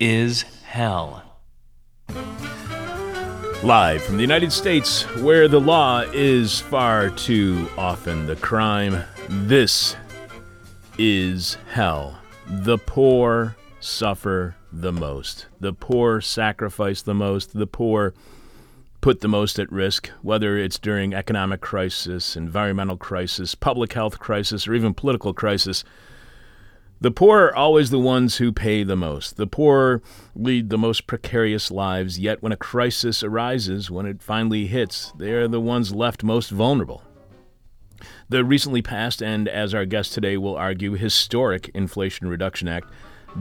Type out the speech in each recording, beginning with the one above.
is hell. Live from the United States, where the law is far too often the crime, this is hell. The poor suffer the most. The poor sacrifice the most. The poor put the most at risk, whether it's during economic crisis, environmental crisis, public health crisis, or even political crisis. The poor are always the ones who pay the most. The poor lead the most precarious lives, yet when a crisis arises, when it finally hits, they are the ones left most vulnerable. The recently passed, and as our guest today will argue, historic Inflation Reduction Act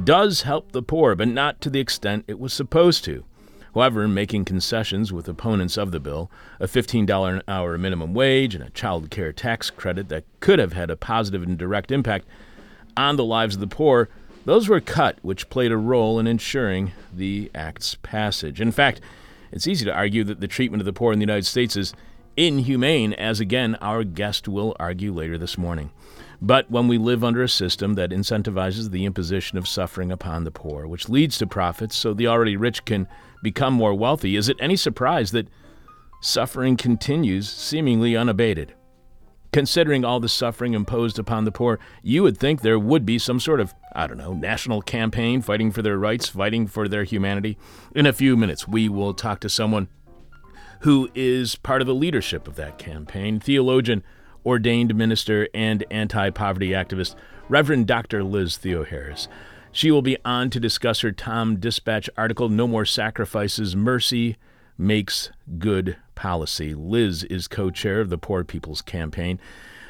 does help the poor, but not to the extent it was supposed to. However, making concessions with opponents of the bill, a $15 an hour minimum wage, and a child care tax credit that could have had a positive and direct impact on the lives of the poor, those were cut, which played a role in ensuring the act's passage. In fact, it's easy to argue that the treatment of the poor in the United States is inhumane, as again our guest will argue later this morning. But when we live under a system that incentivizes the imposition of suffering upon the poor, which leads to profits so the already rich can become more wealthy, is it any surprise that suffering continues seemingly unabated? Considering all the suffering imposed upon the poor, you would think there would be some sort of, I don't know, national campaign fighting for their rights, fighting for their humanity. In a few minutes, we will talk to someone who is part of the leadership of that campaign theologian, ordained minister, and anti poverty activist, Reverend Dr. Liz Theoharis. She will be on to discuss her Tom Dispatch article, No More Sacrifices Mercy Makes Good Policy. Liz is co chair of the Poor People's Campaign,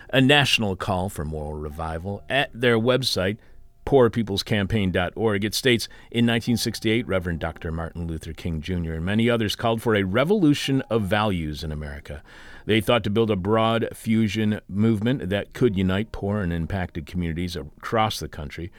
a national call for moral revival. At their website, poorpeoplescampaign.org, it states In 1968, Reverend Dr. Martin Luther King Jr. and many others called for a revolution of values in America. They thought to build a broad fusion movement that could unite poor and impacted communities across the country.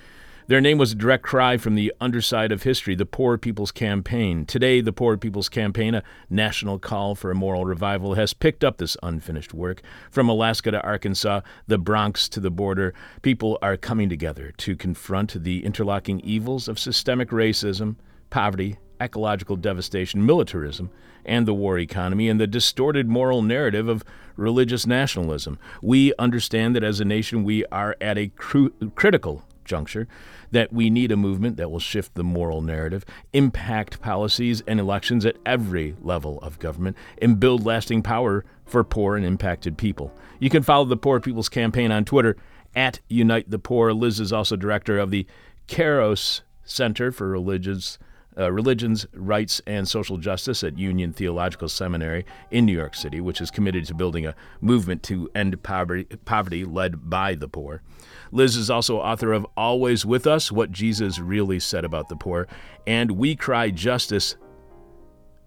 Their name was a direct cry from the underside of history, the Poor People's Campaign. Today, the Poor People's Campaign, a national call for a moral revival, has picked up this unfinished work. From Alaska to Arkansas, the Bronx to the border, people are coming together to confront the interlocking evils of systemic racism, poverty, ecological devastation, militarism, and the war economy, and the distorted moral narrative of religious nationalism. We understand that as a nation, we are at a cru- critical juncture that we need a movement that will shift the moral narrative, impact policies and elections at every level of government, and build lasting power for poor and impacted people. You can follow the Poor People's Campaign on Twitter at Unite the Poor. Liz is also director of the Kairos Center for Religious uh, Religions, Rights, and Social Justice at Union Theological Seminary in New York City, which is committed to building a movement to end poverty, poverty led by the poor. Liz is also author of Always With Us What Jesus Really Said About the Poor, and We Cry Justice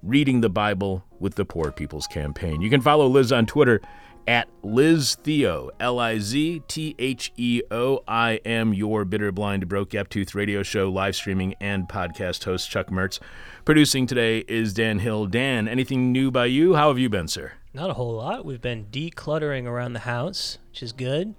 Reading the Bible with the Poor People's Campaign. You can follow Liz on Twitter at Liz Theo, L I Z T H E O. I am your bitter, blind, broke, gap tooth radio show, live streaming, and podcast host, Chuck Mertz. Producing today is Dan Hill. Dan, anything new by you? How have you been, sir? Not a whole lot. We've been decluttering around the house, which is good.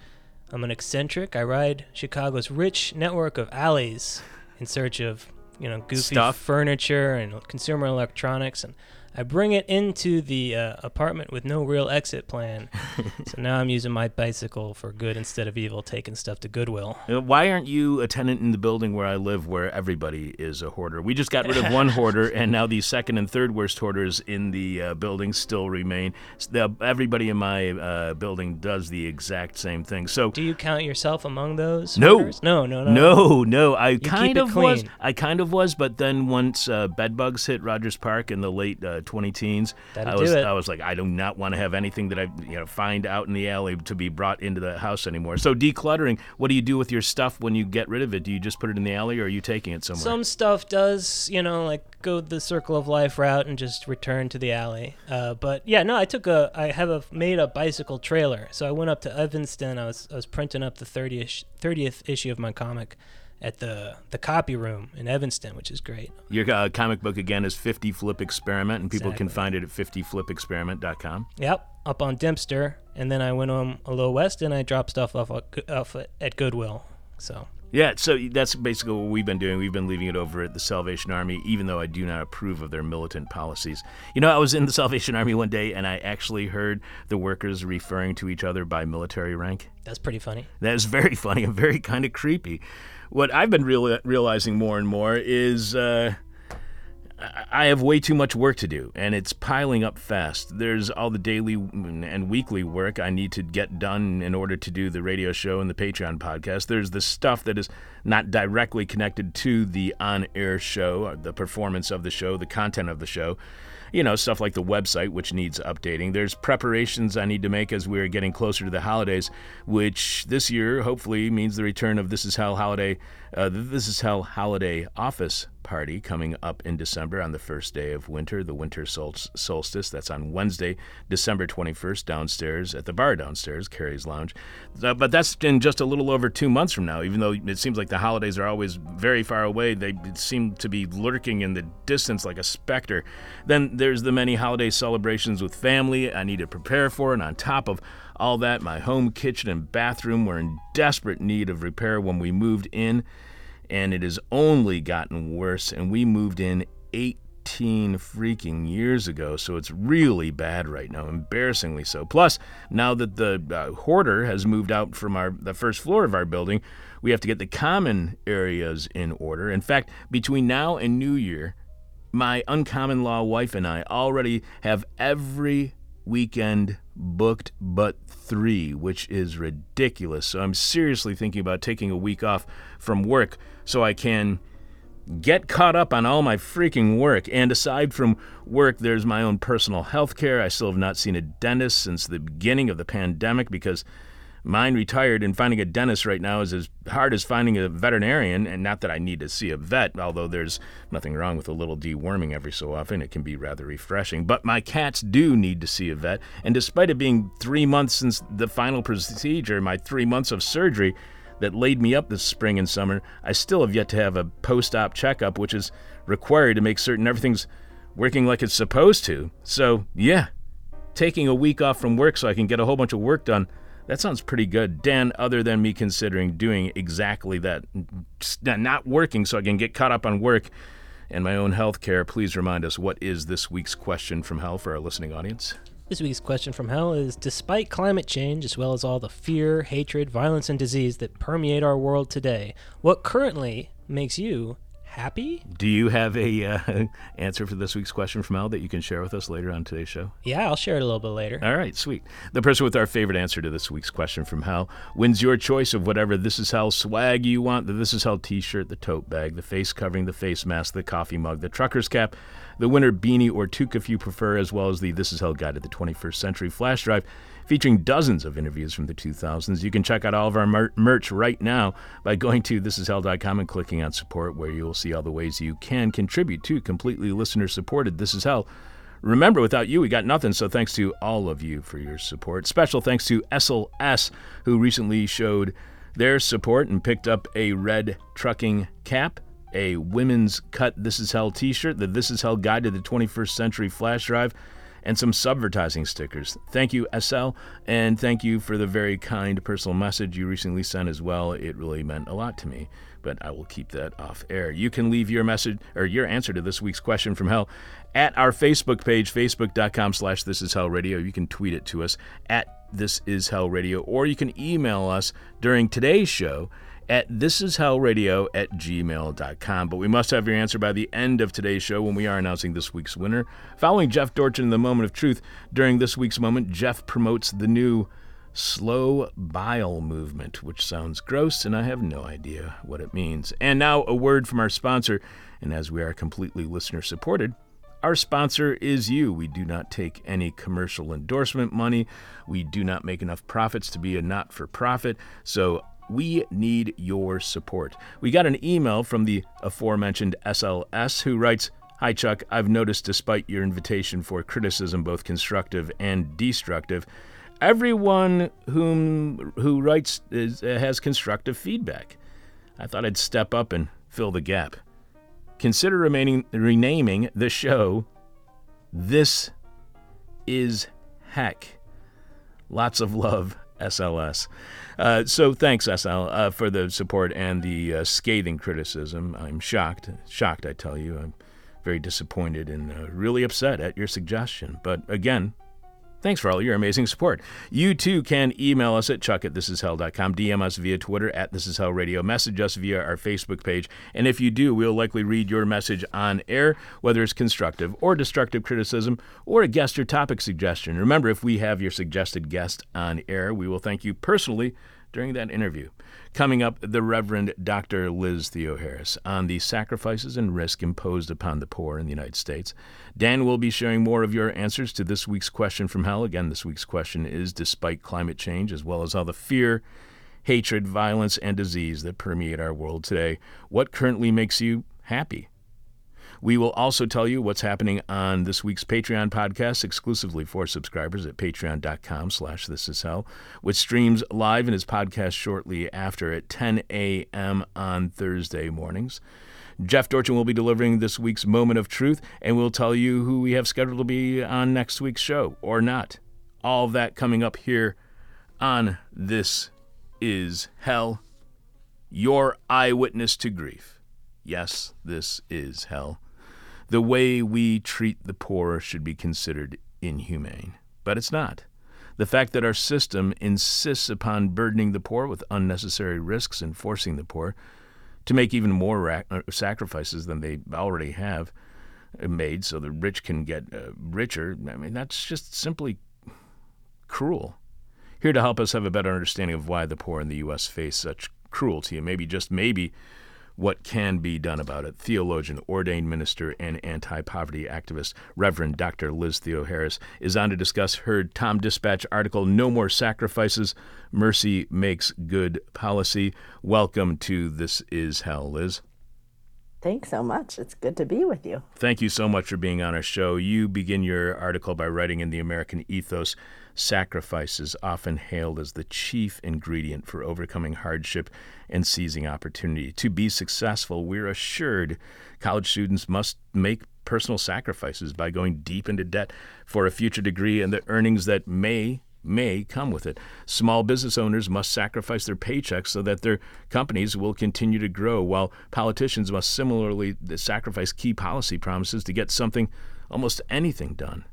I'm an eccentric. I ride Chicago's rich network of alleys in search of, you know, goofy Stuff. furniture and consumer electronics and I bring it into the uh, apartment with no real exit plan. so now I'm using my bicycle for good instead of evil, taking stuff to Goodwill. Uh, Why aren't you a tenant in the building where I live where everybody is a hoarder? We just got rid of one hoarder, and now the second and third worst hoarders in the uh, building still remain. The- everybody in my uh, building does the exact same thing. So, Do you count yourself among those? No. hoarders? No, no, no. no, no, I keep kind it of was. I kind of was, but then once uh, bed bugs hit Rogers Park in the late uh, 20 teens, I was do it. I was like, I do not want to have anything that I you know find out in the alley to be brought into the house anymore. So decluttering. What do you do with your stuff when you get rid of it? Do you just put it in the alley, or are you taking it somewhere? Some stuff does, you know, like go the circle of life route and just return to the alley. Uh, but yeah, no, I took a, I have a made a bicycle trailer. So I went up to Evanston. I was, I was printing up the 30th, 30th issue of my comic, at the the copy room in Evanston, which is great. Your uh, comic book again is 50 Flip Experiment, and people can find it at 50flipexperiment.com. Yep, up on Dempster, and then I went um, a little west and I dropped stuff off, at off at Goodwill. So Yeah, so that's basically what we've been doing. We've been leaving it over at the Salvation Army, even though I do not approve of their militant policies. You know, I was in the Salvation Army one day and I actually heard the workers referring to each other by military rank. that's pretty funny. That is very funny and very kind of creepy. What I've been real- realizing more and more is uh, I- have way too much work to do, and it's piling up fast. There's all the daily and weekly work I need to get done in order to do the radio show and the Patreon podcast. There's the stuff that is not directly connected to the on air show, the performance of the show, the content of the show you know, stuff like the website, which needs updating. There's preparations I need to make as we're getting closer to the holidays, which this year hopefully means the return of This Is Hell holiday, uh, This Is Hell holiday office party coming up in December on the first day of winter, the winter sol- solstice. That's on Wednesday, December 21st, downstairs at the bar downstairs, Carrie's Lounge. Uh, but that's in just a little over two months from now. Even though it seems like the holidays are always very far away, they seem to be lurking in the distance like a specter. Then there's the many holiday celebrations with family I need to prepare for, and on top of all that, my home kitchen and bathroom were in desperate need of repair when we moved in, and it has only gotten worse. And we moved in 18 freaking years ago, so it's really bad right now, embarrassingly so. Plus, now that the uh, hoarder has moved out from our the first floor of our building, we have to get the common areas in order. In fact, between now and New Year, my uncommon law wife and I already have every weekend booked but three, which is ridiculous. So I'm seriously thinking about taking a week off from work so I can get caught up on all my freaking work. And aside from work, there's my own personal health care. I still have not seen a dentist since the beginning of the pandemic because mine retired, and finding a dentist right now is as hard as finding a veterinarian. And not that I need to see a vet, although there's nothing wrong with a little deworming every so often. It can be rather refreshing. But my cats do need to see a vet. And despite it being three months since the final procedure, my three months of surgery, that laid me up this spring and summer, I still have yet to have a post op checkup, which is required to make certain everything's working like it's supposed to. So, yeah, taking a week off from work so I can get a whole bunch of work done, that sounds pretty good. Dan, other than me considering doing exactly that, not working so I can get caught up on work and my own health care, please remind us what is this week's question from hell for our listening audience? This week's question from hell is Despite climate change, as well as all the fear, hatred, violence, and disease that permeate our world today, what currently makes you happy? Do you have a uh, answer for this week's question from Al that you can share with us later on today's show? Yeah, I'll share it a little bit later. All right, sweet. The person with our favorite answer to this week's question from Hell wins your choice of whatever This Is Hell swag you want the This Is Hell t shirt, the tote bag, the face covering, the face mask, the coffee mug, the trucker's cap, the winter beanie or toque if you prefer, as well as the This Is Hell Guide to the 21st Century flash drive featuring dozens of interviews from the 2000s. You can check out all of our mer- merch right now by going to thisishell.com and clicking on support, where you will see all the ways you can contribute to completely listener supported This Is Hell. Remember, without you, we got nothing, so thanks to all of you for your support. Special thanks to SLS, who recently showed their support and picked up a red trucking cap, a women's cut This Is Hell t shirt, the This Is Hell Guide to the 21st Century flash drive, and some subvertising stickers. Thank you, SL, and thank you for the very kind personal message you recently sent as well. It really meant a lot to me, but I will keep that off air. You can leave your message or your answer to this week's question from hell at our Facebook page, facebook.com slash this is hell radio. You can tweet it to us at this is hell radio, or you can email us during today's show at thisishellradio at gmail.com. But we must have your answer by the end of today's show when we are announcing this week's winner. Following Jeff Dorchin in the moment of truth, during this week's moment, Jeff promotes the new slow bile movement, which sounds gross, and I have no idea what it means. And now a word from our sponsor, and as we are completely listener supported, our sponsor is you. We do not take any commercial endorsement money. We do not make enough profits to be a not for profit. So we need your support. We got an email from the aforementioned SLS who writes Hi, Chuck. I've noticed despite your invitation for criticism, both constructive and destructive, everyone whom who writes is, has constructive feedback. I thought I'd step up and fill the gap. Consider remaining, renaming the show This is Heck. Lots of love, SLS. Uh, so thanks, SL, uh, for the support and the uh, scathing criticism. I'm shocked, shocked, I tell you. I'm very disappointed and uh, really upset at your suggestion. But again, Thanks for all your amazing support. You too can email us at chuck at thisishell.com, DM us via Twitter at thisishellradio, message us via our Facebook page, and if you do, we'll likely read your message on air, whether it's constructive or destructive criticism or a guest or topic suggestion. Remember, if we have your suggested guest on air, we will thank you personally during that interview. Coming up, the Reverend Dr. Liz Theoharis on the sacrifices and risk imposed upon the poor in the United States. Dan will be sharing more of your answers to this week's question from hell. Again, this week's question is despite climate change, as well as all the fear, hatred, violence, and disease that permeate our world today, what currently makes you happy? We will also tell you what's happening on this week's Patreon podcast exclusively for subscribers at patreon.com slash this is hell, which streams live and is podcast shortly after at 10 a.m. on Thursday mornings. Jeff Dorchin will be delivering this week's Moment of Truth, and we'll tell you who we have scheduled to be on next week's show or not. All that coming up here on This Is Hell, your eyewitness to grief. Yes, this is hell. The way we treat the poor should be considered inhumane, but it's not. The fact that our system insists upon burdening the poor with unnecessary risks and forcing the poor to make even more ra- uh, sacrifices than they already have made so the rich can get uh, richer, I mean, that's just simply cruel. Here to help us have a better understanding of why the poor in the U.S. face such cruelty, and maybe, just maybe, what can be done about it. Theologian, ordained minister, and anti poverty activist Reverend Dr. Liz Theoharis, is on to discuss her Tom Dispatch article, No More Sacrifices Mercy Makes Good Policy. Welcome to This Is Hell, Liz. Thanks so much. It's good to be with you. Thank you so much for being on our show. You begin your article by writing in the American ethos sacrifice is often hailed as the chief ingredient for overcoming hardship and seizing opportunity. To be successful, we're assured college students must make personal sacrifices by going deep into debt for a future degree and the earnings that may may come with it. Small business owners must sacrifice their paychecks so that their companies will continue to grow, while politicians must similarly sacrifice key policy promises to get something, almost anything done.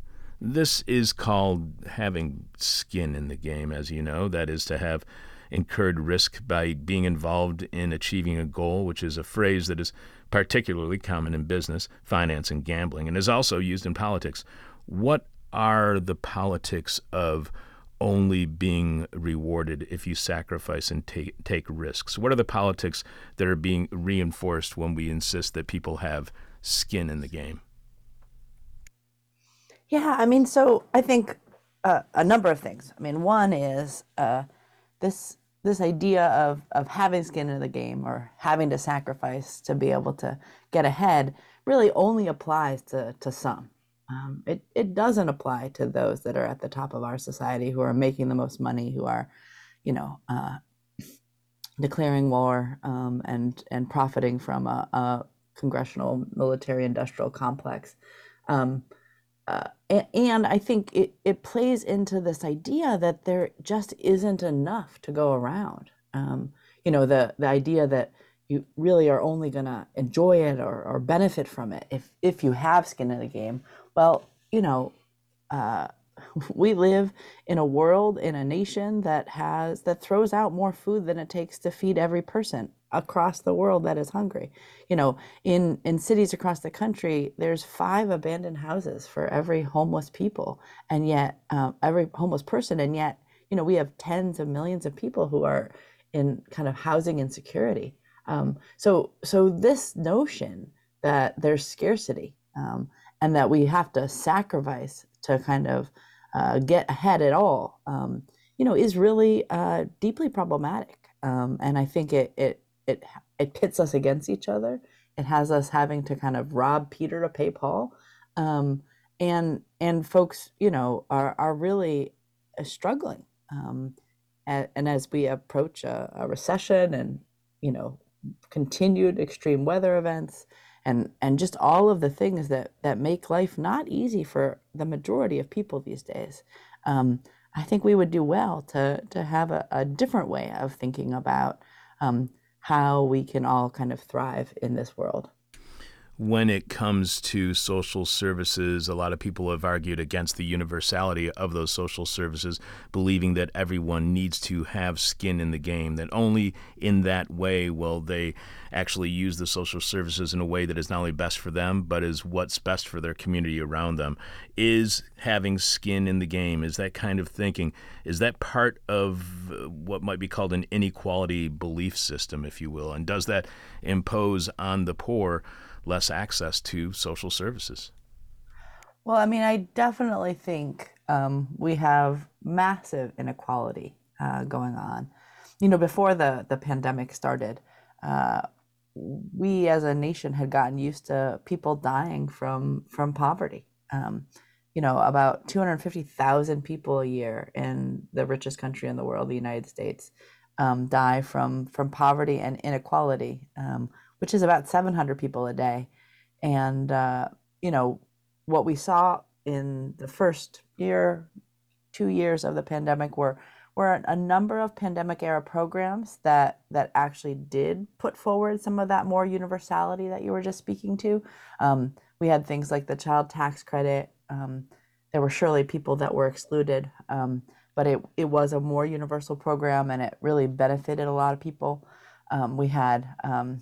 This is called having skin in the game, as you know. That is to have incurred risk by being involved in achieving a goal, which is a phrase that is particularly common in business, finance, and gambling, and is also used in politics. What are the politics of only being rewarded if you sacrifice and take, take risks? What are the politics that are being reinforced when we insist that people have skin in the game? Yeah, I mean, so I think uh, a number of things. I mean, one is uh, this this idea of of having skin in the game or having to sacrifice to be able to get ahead really only applies to to some. Um, it it doesn't apply to those that are at the top of our society who are making the most money, who are, you know, uh, declaring war um, and and profiting from a, a congressional military industrial complex. Um, uh, and I think it, it plays into this idea that there just isn't enough to go around. Um, you know, the, the idea that you really are only going to enjoy it or, or benefit from it if, if you have skin in the game. Well, you know, uh, we live in a world, in a nation that has, that throws out more food than it takes to feed every person across the world that is hungry. You know, in in cities across the country, there's five abandoned houses for every homeless people, and yet um, every homeless person, and yet you know we have tens of millions of people who are in kind of housing insecurity. Um, so so this notion that there's scarcity um, and that we have to sacrifice to kind of uh, get ahead at all, um, you know, is really uh, deeply problematic. Um, and I think it, it it it pits us against each other. It has us having to kind of rob Peter to pay Paul, um, and and folks, you know, are are really uh, struggling. Um, and, and, as we approach a, a, recession, and you know, continued extreme weather events, and and just all of the things that that make life not easy for the majority of people these days. Um, I think we would do well to to have a, a different way of thinking about um, how we can all kind of thrive in this world when it comes to social services, a lot of people have argued against the universality of those social services, believing that everyone needs to have skin in the game, that only in that way will they actually use the social services in a way that is not only best for them, but is what's best for their community around them. Is having skin in the game, is that kind of thinking, is that part of what might be called an inequality belief system, if you will? And does that impose on the poor? Less access to social services. Well, I mean, I definitely think um, we have massive inequality uh, going on. You know, before the, the pandemic started, uh, we as a nation had gotten used to people dying from from poverty. Um, you know, about 250,000 people a year in the richest country in the world, the United States, um, die from from poverty and inequality. Um, which is about 700 people a day. And, uh, you know, what we saw in the first year, two years of the pandemic were, were a number of pandemic era programs that, that actually did put forward some of that more universality that you were just speaking to. Um, we had things like the child tax credit. Um, there were surely people that were excluded, um, but it, it was a more universal program and it really benefited a lot of people. Um, we had um,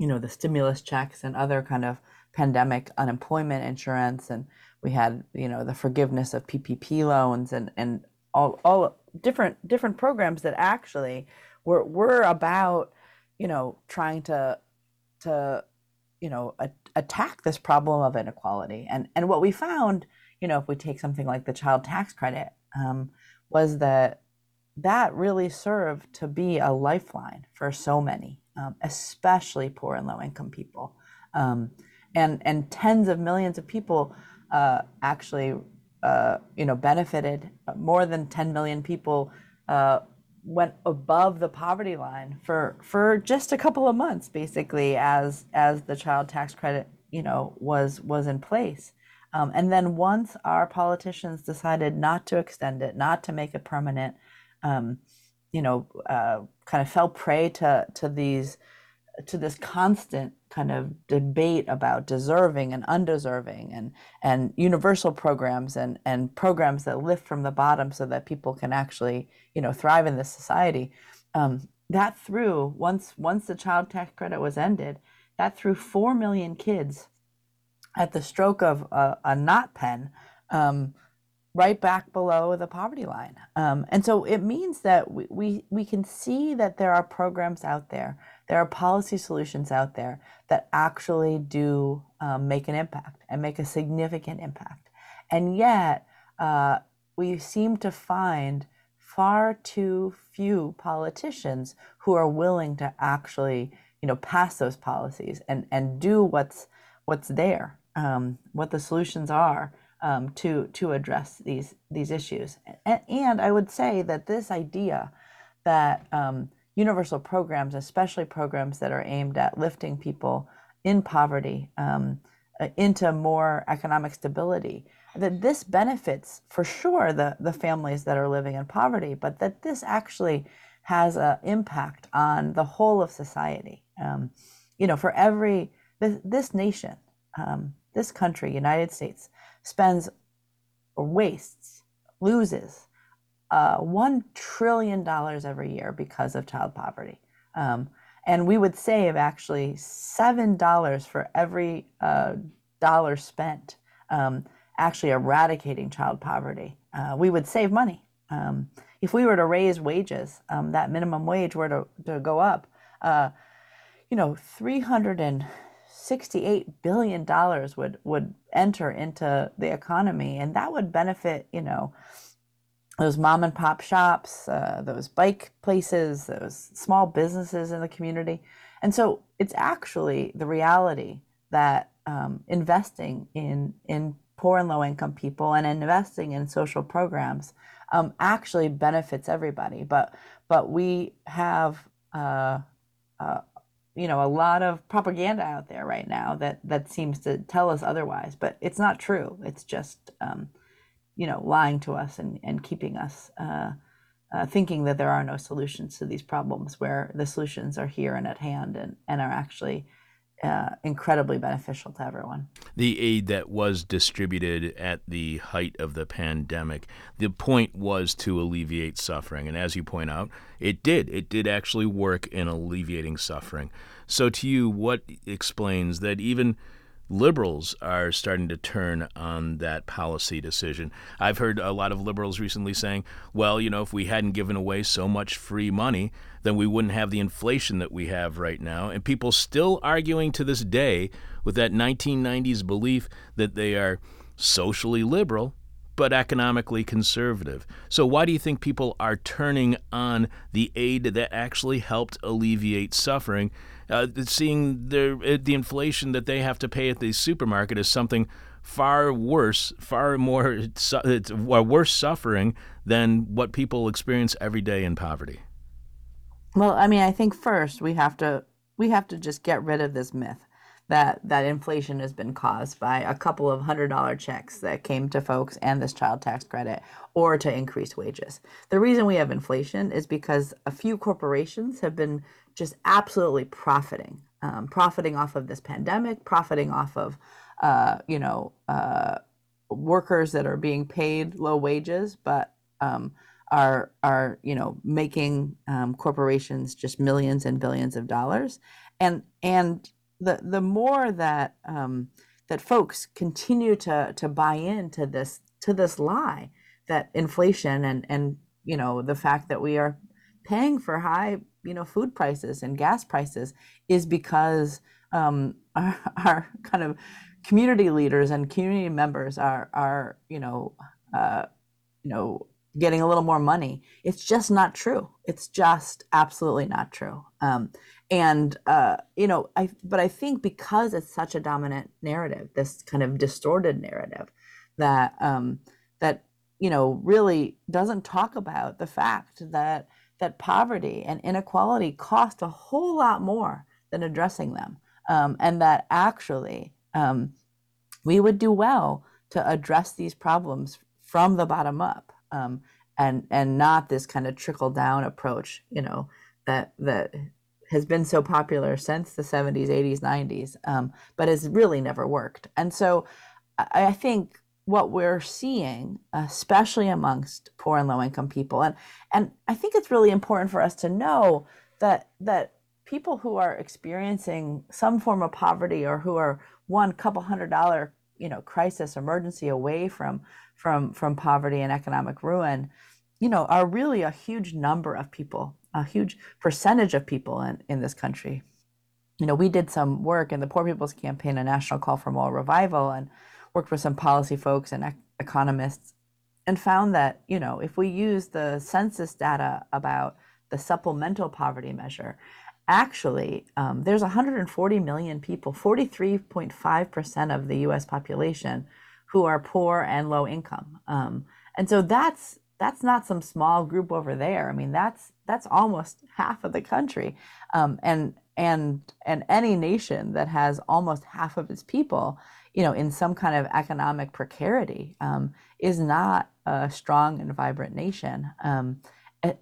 you know the stimulus checks and other kind of pandemic unemployment insurance and we had you know the forgiveness of PPP loans and and all all different different programs that actually were were about you know trying to to you know a, attack this problem of inequality. And and what we found you know if we take something like the child tax credit um, was that that really served to be a lifeline for so many um, especially poor and low income people. Um, and, and tens of millions of people uh, actually uh, you know, benefited. More than 10 million people uh, went above the poverty line for, for just a couple of months, basically, as, as the child tax credit you know, was, was in place. Um, and then once our politicians decided not to extend it, not to make it permanent, um, you know, uh, kind of fell prey to to these to this constant kind of debate about deserving and undeserving and and universal programs and and programs that lift from the bottom so that people can actually you know thrive in this society. Um, that threw once once the child tax credit was ended that threw 4 million kids at the stroke of a, a pen um, right back below the poverty line. Um, and so it means that we, we, we can see that there are programs out there, there are policy solutions out there that actually do um, make an impact and make a significant impact. And yet, uh, we seem to find far too few politicians who are willing to actually, you know, pass those policies and, and do what's what's there, um, what the solutions are um, to to address these these issues. And, and, I would say that this idea that um, universal programs, especially programs that are aimed at lifting people in poverty um, uh, into more economic stability, that this benefits for sure the the families that are living in poverty, but that this actually has an impact on the whole of society. Um, you know, for every this, this nation, um, this country, United States spends or wastes, loses uh, $1 trillion every year because of child poverty. Um, and we would save actually $7 for every uh, dollar spent um, actually eradicating child poverty. Uh, we would save money. Um, if we were to raise wages, um, that minimum wage were to, to go up, uh, you know, 300 and 68 billion dollars would would enter into the economy and that would benefit you know those mom and pop shops uh, those bike places those small businesses in the community. And so it's actually the reality that um, investing in in poor and low income people and investing in social programs um, actually benefits everybody. But but we have uh, uh, you know a lot of propaganda out there right now that that seems to tell us otherwise but it's not true. It's just um, you know lying to us and, and keeping us uh, uh, thinking that there are no solutions to these problems where the solutions are here and at hand and, and are actually uh, incredibly beneficial to everyone. The aid that was distributed at the height of the pandemic, the point was to alleviate suffering. And as you point out, it did. It did actually work in alleviating suffering. So, to you, what explains that even liberals are starting to turn on that policy decision. I've heard a lot of liberals recently saying, well, you know, if we hadn't given away so much free money, then we wouldn't have the inflation that we have right now. And people still arguing to this day with that 1990s belief that they are socially liberal but economically conservative. So, why do you think people are turning on the aid that actually helped alleviate suffering uh, seeing the uh, the inflation that they have to pay at the supermarket is something far worse, far more it's, it's worse suffering than what people experience every day in poverty. Well, I mean, I think first we have to we have to just get rid of this myth that that inflation has been caused by a couple of hundred dollar checks that came to folks and this child tax credit or to increase wages. The reason we have inflation is because a few corporations have been just absolutely profiting, um, profiting off of this pandemic, profiting off of, uh, you know, uh, workers that are being paid low wages, but um, are are you know making um, corporations just millions and billions of dollars, and and the the more that um, that folks continue to to buy into this to this lie that inflation and and you know the fact that we are paying for high you know food prices and gas prices is because um, our, our, kind of community leaders and community members are are you know uh, you know getting a little more money. It's just not true. It's just absolutely not true. Um, and uh, you know, I but I think because it's such a dominant narrative, this kind of distorted narrative, that um, that you know really doesn't talk about the fact that that poverty and inequality cost a whole lot more than addressing them. Um, and that actually um, we would do well to address these problems from the bottom up um, and, and not this kind of trickle down approach, you know, that, that has been so popular since the 70s, 80s, 90s, but has really never worked. And so I, I think what we're seeing, especially amongst poor and low income people. And and I think it's really important for us to know that that people who are experiencing some form of poverty or who are one couple hundred dollar you know crisis emergency away from from from poverty and economic ruin you know are really a huge number of people a huge percentage of people in, in this country. You know we did some work in the poor people's campaign a national call for moral revival and worked with some policy folks and economists and found that, you know, if we use the census data about the supplemental poverty measure, actually um, there's 140 million people, 43.5% of the US population who are poor and low income. Um, and so that's that's not some small group over there. I mean, that's that's almost half of the country, um, and and and any nation that has almost half of its people you know, in some kind of economic precarity um, is not a strong and vibrant nation, um,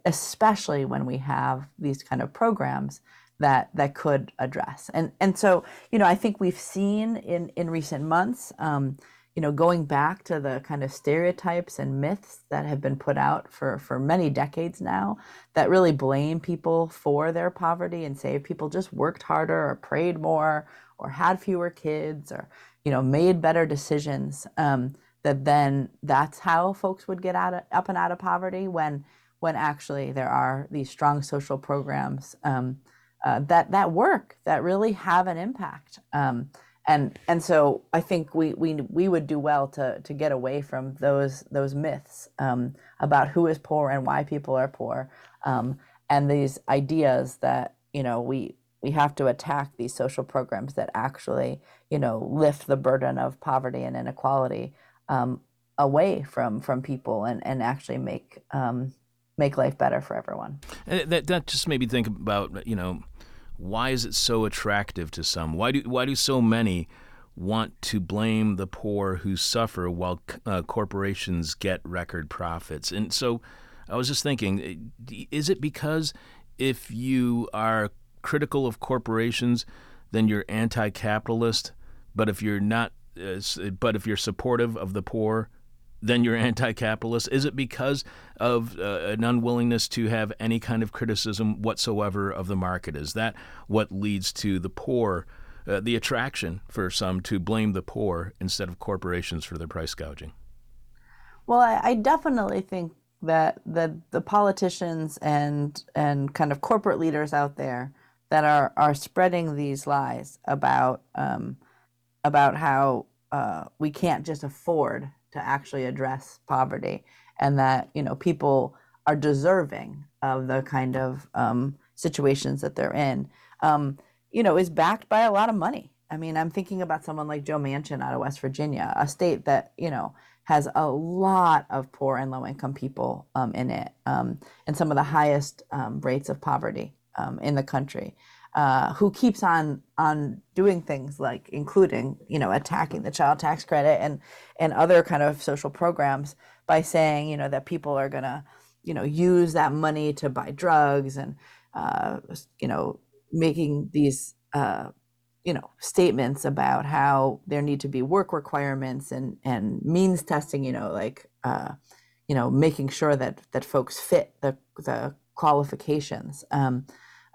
especially when we have these kind of programs that that could address. And and so, you know, I think we've seen in in recent months, um, you know, going back to the kind of stereotypes and myths that have been put out for for many decades now that really blame people for their poverty and say if people just worked harder or prayed more or had fewer kids or you know, made better decisions, um, that then that's how folks would get out of, up and out of poverty when when actually there are these strong social programs um, uh, that that work that really have an impact. Um, and and so I think we we we would do well to to get away from those those myths um, about who is poor and why people are poor, um, and these ideas that you know we we have to attack these social programs that actually, you know, lift the burden of poverty and inequality um, away from from people and and actually make um, make life better for everyone. that that just made me think about you know why is it so attractive to some? Why do why do so many want to blame the poor who suffer while uh, corporations get record profits? And so, I was just thinking, is it because if you are critical of corporations, then you're anti-capitalist, but if you're not, uh, but if you're supportive of the poor, then you're anti-capitalist? Is it because of uh, an unwillingness to have any kind of criticism whatsoever of the market? Is that what leads to the poor, uh, the attraction for some to blame the poor instead of corporations for their price gouging? Well, I, I definitely think that the the politicians and and kind of corporate leaders out there that are are spreading these lies about um, about how uh, we can't just afford to actually address poverty and that you know people are deserving of the kind of um, situations that they're in. Um, you know is backed by a lot of money. I mean i'm thinking about someone like joe manchin out of west virginia a state that you know has a lot of poor and low income people um, in it um, and some of the highest um, rates of poverty um, in the country uh, who keeps on on doing things like including you know attacking the child tax credit and and other kind of social programs by saying you know that people are gonna you know use that money to buy drugs and uh, you know making these uh, you know statements about how there need to be work requirements and and means testing you know like uh, you know making sure that that folks fit the the qualifications. Um,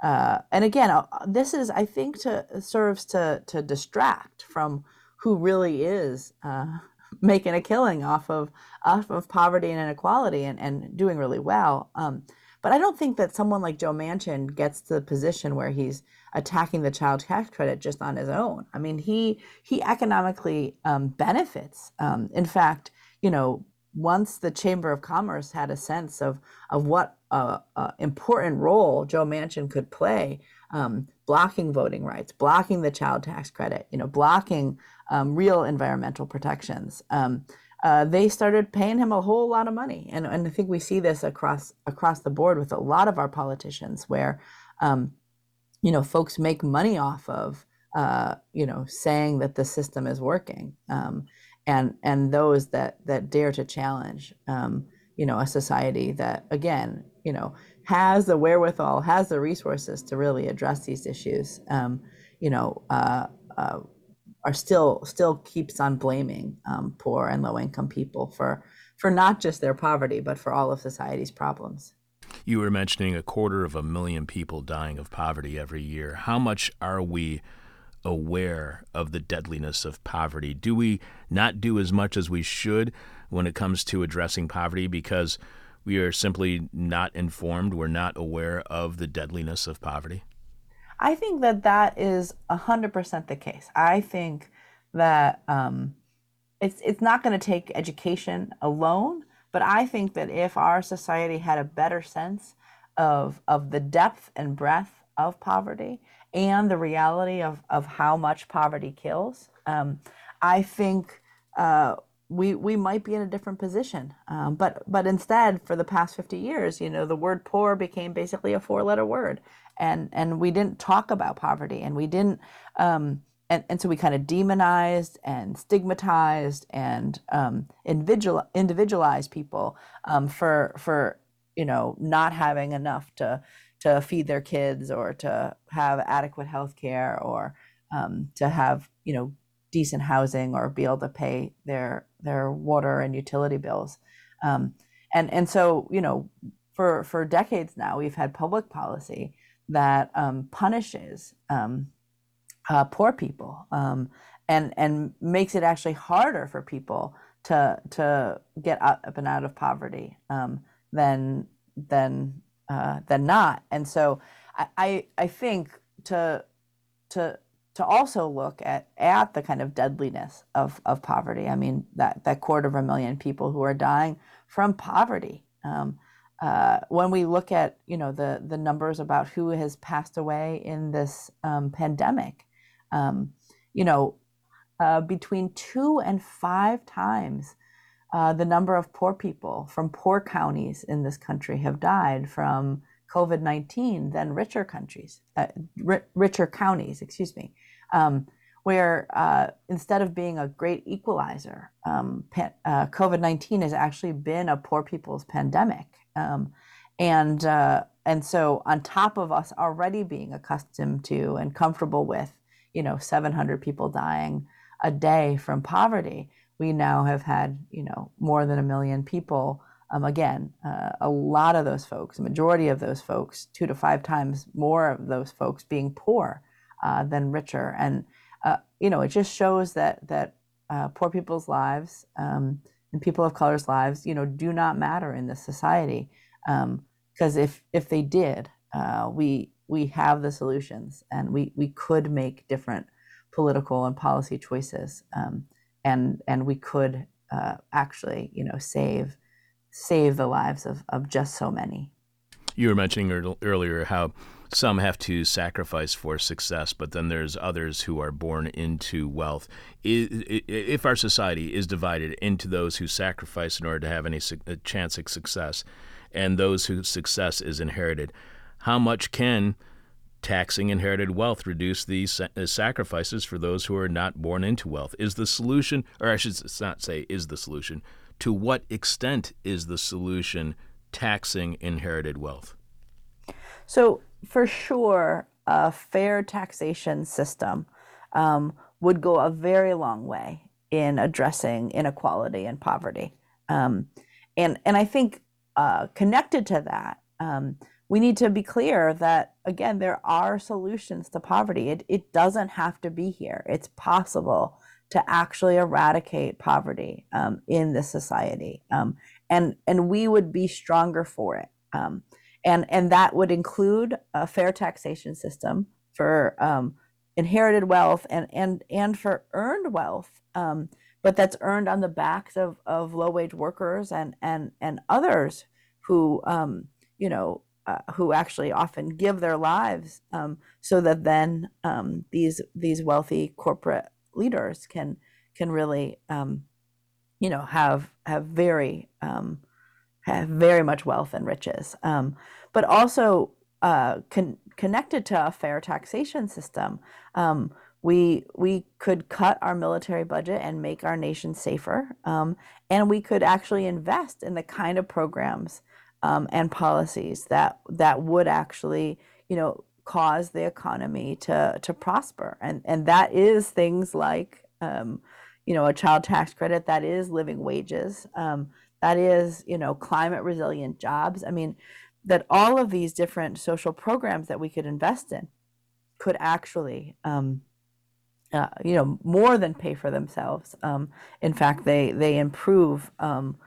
uh, and again, uh, this is, I think, to serves to to distract from who really is uh, making a killing off of off of poverty and inequality and, and doing really well. Um, but I don't think that someone like Joe Manchin gets to the position where he's attacking the child tax credit just on his own. I mean, he he economically um, benefits. Um, in fact, you know, once the Chamber of Commerce had a sense of of what uh, uh, important role Joe Manchin could play, um, blocking voting rights, blocking the child tax credit, you know, blocking um, real environmental protections. Um, uh, they started paying him a whole lot of money, and, and I think we see this across across the board with a lot of our politicians, where um, you know folks make money off of uh, you know saying that the system is working. Um, and and those that that dare to challenge um, you know a society that again you know has the wherewithal has the resources to really address these issues um, you know uh, uh, are still still keeps on blaming um, poor and low income people for for not just their poverty but for all of society's problems. You were mentioning a quarter of a million people dying of poverty every year. How much are we aware of the deadliness of poverty? Do we not do as much as we should when it comes to addressing poverty because we are simply not informed? We're not aware of the deadliness of poverty? I think that that is 100% the case. I think that um, it's, it's not going to take education alone, but I think that if our society had a better sense of, of the depth and breadth of poverty and the reality of, of how much poverty kills, um, I think uh, we we might be in a different position. Um, but but instead, for the past fifty years, you know, the word poor became basically a four letter word, and and we didn't talk about poverty, and we didn't. Um, and, and so we kind of demonized and stigmatized and um, individual individualized people um, for for you know not having enough to to feed their kids or to have adequate health care or um, to have you know decent housing or be able to pay their their water and utility bills. Um, and and so you know for for decades now we've had public policy that um, punishes um, uh, poor people um, and and makes it actually harder for people to to get up and out of poverty um, than than uh, than not. And so I, I, think to to to also look at at the kind of deadliness of, of poverty. I mean that that quarter of a million people who are dying from poverty. Um, uh, when we look at you know the the numbers about who has passed away in this um, pandemic, um, you know, uh, between two and five times uh, the number of poor people from poor counties in this country have died from COVID 19 than richer countries, uh, richer counties, excuse me, um, where uh, instead of being a great equalizer, um, uh, COVID 19 has actually been a poor people's pandemic. Um, and, uh, and so, on top of us already being accustomed to and comfortable with, you know, 700 people dying a day from poverty, we now have had, you know, more than a million people um, again, uh, a lot of those folks, majority of those folks, two to five times more of those folks being poor uh, than richer, and uh, you know, it just shows that that uh, poor people's lives um, and people of color's lives, you know, do not matter in this society. Because um, if if they did, uh, we we have the solutions, and we we could make different political and policy choices, um, and and we could uh, actually, you know, save save the lives of, of just so many. You were mentioning earlier how some have to sacrifice for success, but then there's others who are born into wealth. If our society is divided into those who sacrifice in order to have any chance of success and those whose success is inherited, how much can taxing inherited wealth reduce these uh, sacrifices for those who are not born into wealth? Is the solution, or I should not say is the solution, to what extent is the solution taxing inherited wealth? So, for sure, a fair taxation system um, would go a very long way in addressing inequality and poverty. Um, and, and I think uh, connected to that, um, we need to be clear that, again, there are solutions to poverty. It, it doesn't have to be here, it's possible to actually eradicate poverty um, in this society, um, and and we would be stronger for it. Um, and and that would include a fair taxation system for um, inherited wealth and and and for earned wealth, um, but that's earned on the backs of of low wage workers and and and others who um, you know uh, who actually often give their lives um, so that then um, these these wealthy corporate leaders can can really um, you know have have very um, have very much wealth and riches, um, but also uh, con- connected to a fair taxation system. Um, we we could cut our military budget and make our nation safer, and we could actually invest in the kind of programs um, and policies that that would actually you know cause the economy to to prosper. And and that is things like um, you know a child tax credit that is living wages um, that is you know climate resilient jobs. I mean that all of these different social programs that we could invest in could actually um, uh, you know more than pay for themselves. Um, in fact they they improve um,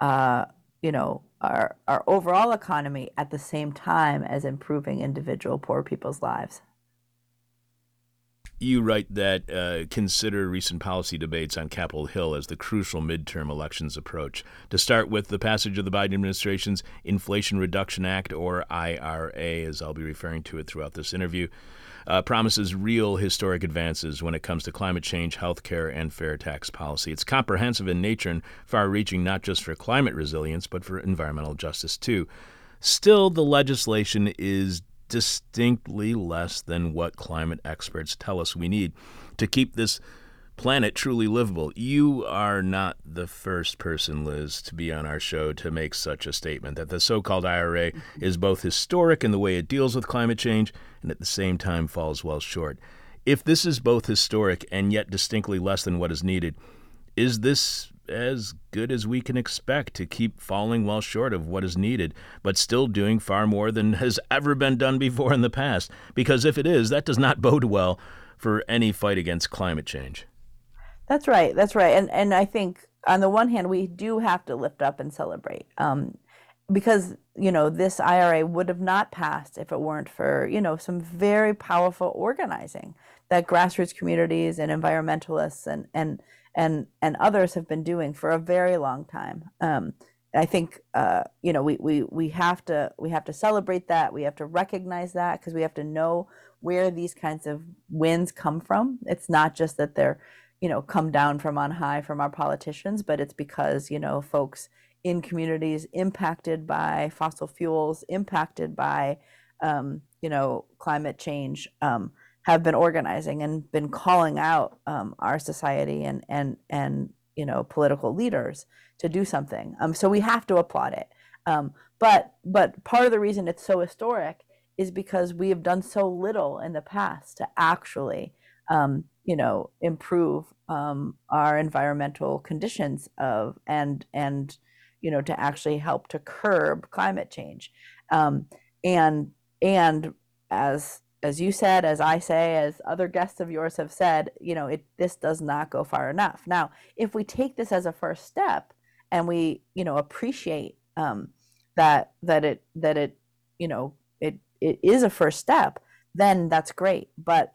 uh, you know our, our overall economy at the same time as improving individual poor people's lives. You write that uh, consider recent policy debates on Capitol Hill as the crucial midterm elections approach. To start with, the passage of the Biden administration's Inflation Reduction Act, or IRA, as I'll be referring to it throughout this interview, uh, promises real historic advances when it comes to climate change, health care, and fair tax policy. It's comprehensive in nature and far reaching not just for climate resilience, but for environmental justice too. Still, the legislation is distinctly less than what climate experts tell us we need to keep this planet truly livable. You are not the first person, Liz, to be on our show to make such a statement that the so called IRA mm-hmm. is both historic in the way it deals with climate change and at the same time falls well short. If this is both historic and yet distinctly less than what is needed, is this as good as we can expect to keep falling well short of what is needed, but still doing far more than has ever been done before in the past? Because if it is, that does not bode well for any fight against climate change. That's right. That's right. And and I think on the one hand, we do have to lift up and celebrate. Um, because you know this IRA would have not passed if it weren't for you know some very powerful organizing that grassroots communities and environmentalists and and and and others have been doing for a very long time. Um, I think uh, you know we, we we have to we have to celebrate that. We have to recognize that because we have to know where these kinds of wins come from. It's not just that they're you know come down from on high from our politicians but it's because you know folks in communities impacted by fossil fuels, impacted by um, you know climate change, um, have been organizing and been calling out um, our society and and and you know political leaders to do something. Um, so we have to applaud it. Um, but but part of the reason it's so historic is because we have done so little in the past to actually um, you know improve um, our environmental conditions of and and you know to actually help to curb climate change. Um, and and as as you said as i say as other guests of yours have said you know it this does not go far enough. Now if we take this as a first step and we you know appreciate um, that that it that it you know it it is a first step then that's great. But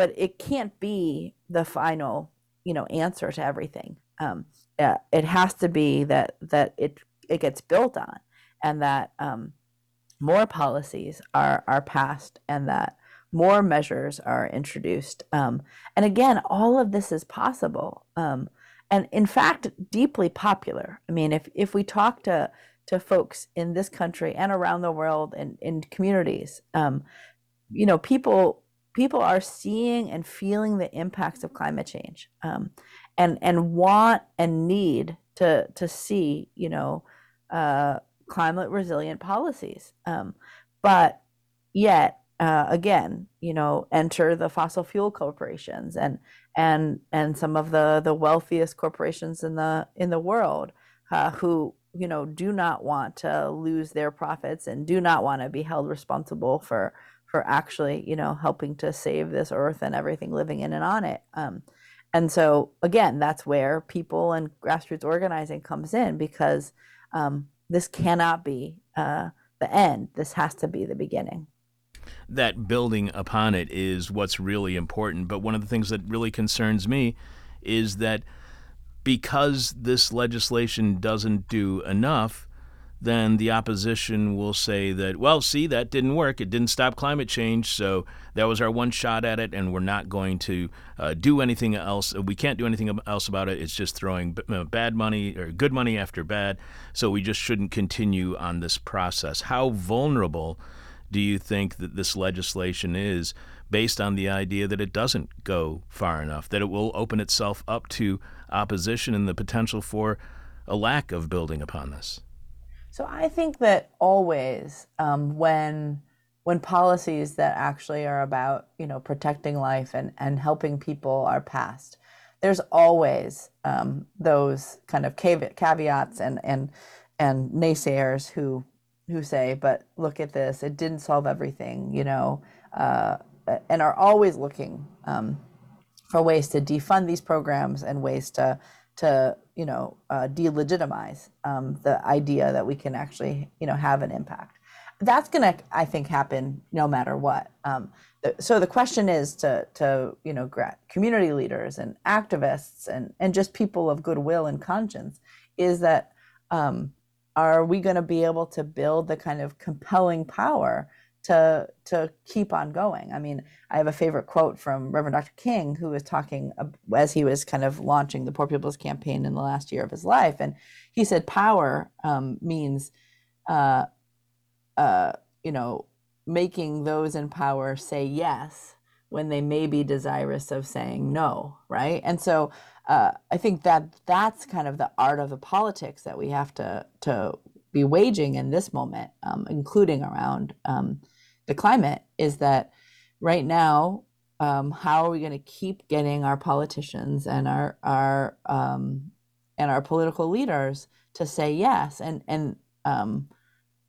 but it can't be the final you know answer to everything. Um, uh, it has to be that that it it gets built on and that um, more policies are are passed and that more measures are introduced. Um, and again all of this is possible. Um, and in fact deeply popular. I mean if if we talk to to folks in this country and around the world and in communities um, you know people people are seeing and feeling the impacts of climate change um, and and want and need to to see you know uh, climate resilient policies um, but yet uh, again you know enter the fossil fuel corporations and and and some of the the wealthiest corporations in the in the world uh, who you know do not want to lose their profits and do not want to be held responsible for for actually you know helping to save this earth and everything living in and on it um, and so again that's where people and grassroots organizing comes in because um, this cannot be uh, the end. This has to be the beginning. That building upon it is what's really important but one of the things that really concerns me is that because this legislation doesn't do enough then the opposition will say that, well, see, that didn't work. It didn't stop climate change. So that was our one shot at it, and we're not going to uh, do anything else. We can't do anything else about it. It's just throwing uh, bad money or good money after bad. So we just shouldn't continue on this process. How vulnerable do you think that this legislation is based on the idea that it doesn't go far enough, that it will open itself up to opposition and the potential for a lack of building upon this? So I think that always um, when when policies that actually are about you know protecting life and and helping people are passed, there's always um, those kind of caveats and and and naysayers who who say, but look at this, it didn't solve everything, you know, uh, and are always looking um, for ways to defund these programs and ways to to you know uh, delegitimize um, the idea that we can actually you know have an impact. That's going to I think happen no matter what. Um, so the question is to to you know community leaders and activists and and just people of goodwill and conscience is that um, are we going to be able to build the kind of compelling power to to keep on going. I mean, I have a favorite quote from Reverend Dr. King, who was talking as he was kind of launching the Poor People's Campaign in the last year of his life, and he said, "Power um, means, uh, uh, you know, making those in power say yes when they may be desirous of saying no, right?" And so. Uh, I think that that's kind of the art of the politics that we have to to be waging in this moment, um, including around um, the climate, is that right now, um, how are we going to keep getting our politicians and our our um, and our political leaders to say yes? And and um,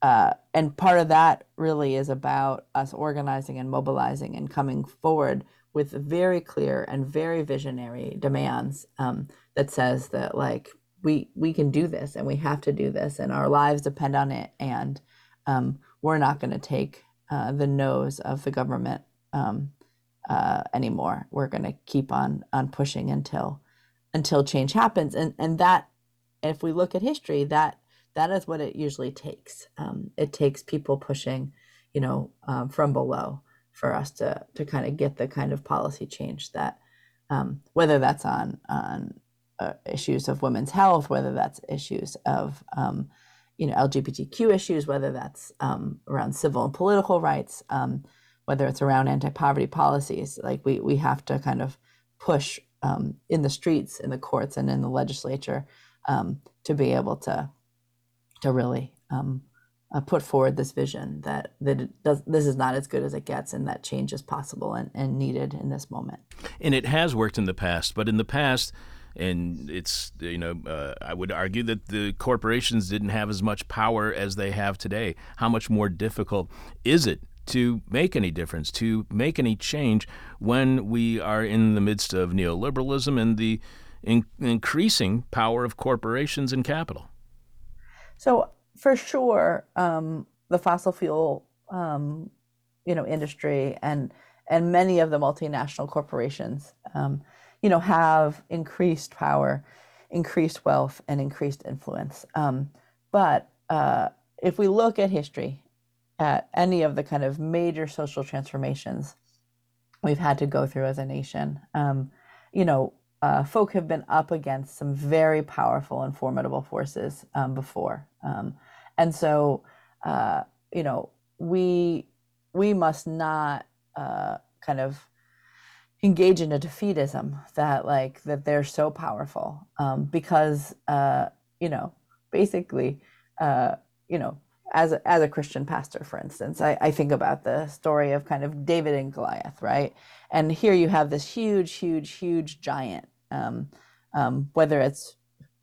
uh, and part of that really is about us organizing and mobilizing and coming forward with very clear and very visionary demands um, that says that like we we can do this and we have to do this and our lives depend on it and um, we're not going to take uh, the nose of the government um, uh, anymore. We're going to keep on on pushing until until change happens. And and that if we look at history that that is what it usually takes. Um, it takes people pushing you know um, from below for us to to kind of get the kind of policy change that um, whether that's on on uh, issues of women's health, whether that's issues of um, you know LGBTQ issues, whether that's um, around civil and political rights, um, whether it's around anti-poverty policies. Like we we have to kind of push um, in the streets, in the courts, and in the legislature um, to be able to to really um, uh, put forward this vision that that does, this is not as good as it gets, and that change is possible and, and needed in this moment. And it has worked in the past, but in the past, and it's you know uh, I would argue that the corporations didn't have as much power as they have today. How much more difficult is it to make any difference, to make any change when we are in the midst of neoliberalism and the in- increasing power of corporations and capital? So for sure, um, the fossil fuel, um, you know, industry and and many of the multinational corporations, um, you know, have increased power, increased wealth, and increased influence. Um, but uh, if we look at history, at any of the kind of major social transformations we've had to go through as a nation, um, you know, uh, folk have been up against some very powerful and formidable forces um, before. Um, and so, uh, you know, we we must not uh, kind of engage in a defeatism that like that they're so powerful um, because uh, you know basically uh, you know as a, as a Christian pastor, for instance, I, I think about the story of kind of David and Goliath, right? And here you have this huge, huge, huge giant, um, um, whether it's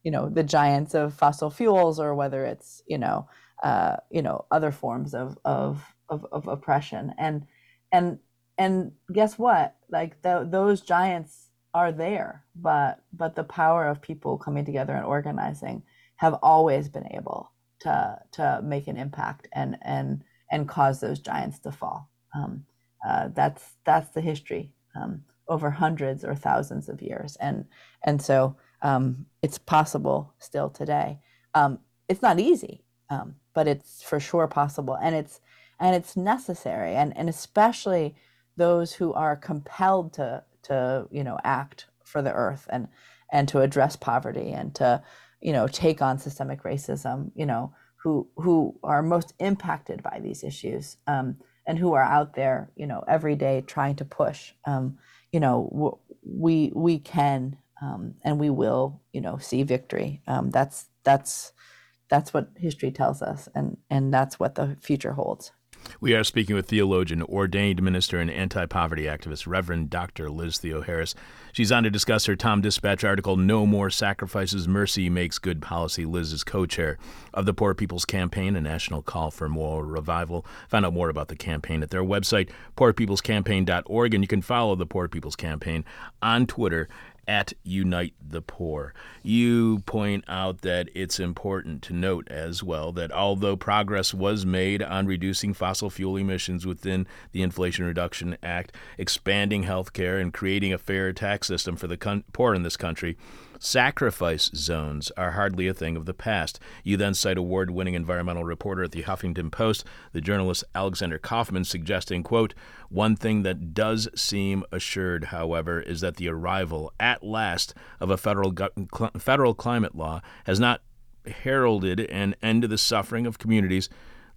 you know the giants of fossil fuels or whether it's you know uh, you know other forms of, of of of oppression and and and guess what? Like those giants are there but but the power of people coming together and organizing have always been able to to make an impact and and and cause those giants to fall. Um, uh, that's that's the history um, over hundreds or thousands of years. And and so um, it's possible still today. Um, it's not easy, um, but it's for sure possible, and it's and it's necessary, and and especially those who are compelled to to you know act for the earth and and to address poverty and to you know take on systemic racism. You know who who are most impacted by these issues um, and who are out there you know every day trying to push. Um, you know we we can um, and we will, you know, see victory. Um, that's that's that's what history tells us, and and that's what the future holds. We are speaking with theologian, ordained minister, and anti poverty activist, Reverend Dr. Liz Theoharis. She's on to discuss her TomDispatch article, No More Sacrifices Mercy Makes Good Policy. Liz is co chair of the Poor People's Campaign, a national call for moral revival. Find out more about the campaign at their website, poorpeoplescampaign.org, and you can follow the Poor People's Campaign on Twitter at Unite the Poor. You point out that it's important to note as well that although progress was made on reducing fossil fuel emissions within the Inflation Reduction Act, expanding health care, and creating a fair tax system for the con- poor in this country, Sacrifice zones are hardly a thing of the past. You then cite award winning environmental reporter at the Huffington Post, the journalist Alexander Kaufman, suggesting, quote, one thing that does seem assured, however, is that the arrival at last of a federal, cl- federal climate law has not heralded an end to the suffering of communities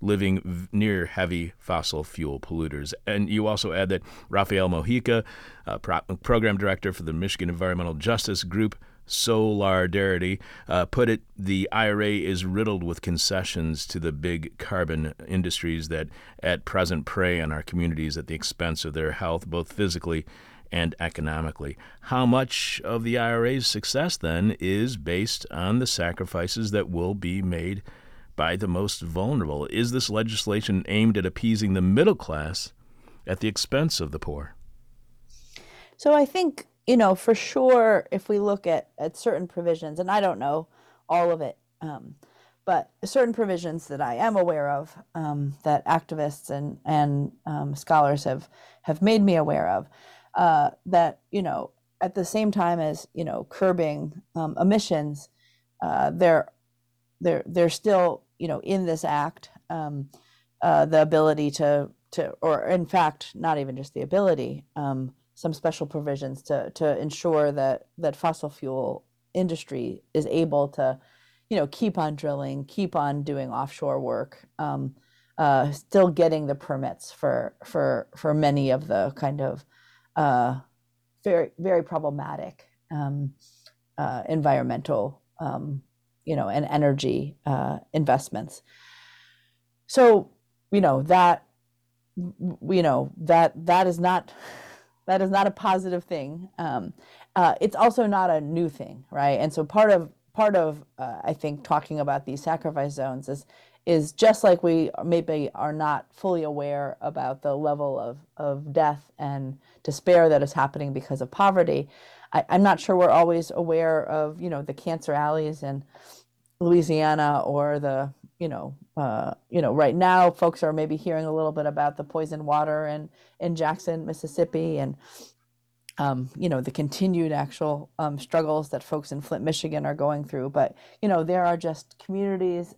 living near heavy fossil fuel polluters. And you also add that Rafael Mojica, uh, pro- program director for the Michigan Environmental Justice Group, Solidarity, uh, put it the IRA is riddled with concessions to the big carbon industries that at present prey on our communities at the expense of their health, both physically and economically. How much of the IRA's success, then, is based on the sacrifices that will be made by the most vulnerable? Is this legislation aimed at appeasing the middle class at the expense of the poor? So I think you know, for sure, if we look at, at certain provisions, and I don't know all of it, um, but certain provisions that I am aware of um, that activists and and um, scholars have have made me aware of, uh, that you know, at the same time as you know, curbing um, emissions, uh, they're they're they're still you know in this act um, uh, the ability to to or in fact not even just the ability um, some special provisions to to ensure that that fossil fuel industry is able to, you know, keep on drilling, keep on doing offshore work, um, uh, still getting the permits for for for many of the kind of uh, very very problematic um, uh, environmental, um, you know, and energy uh, investments. So you know that you know that that is not that is not a positive thing. Um, uh, it's also not a new thing, right? And so part of part of uh, I think talking about these sacrifice zones is is just like we maybe are not fully aware about the level of, of death and despair that is happening because of poverty. I, am not sure we're always aware of you know the cancer alleys in Louisiana or the you know uh, you know right now folks are maybe hearing a little bit about the poison water in in Jackson, Mississippi, and um, you know the continued actual um, struggles that folks in Flint, Michigan are going through. But you know there are just communities,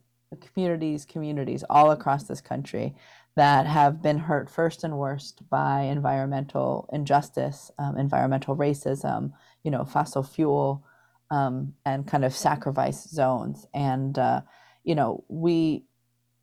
communities, communities all across this country that have been hurt first and worst by environmental injustice, um, environmental racism, you know, fossil fuel, um, and kind of sacrifice zones. And uh, you know, we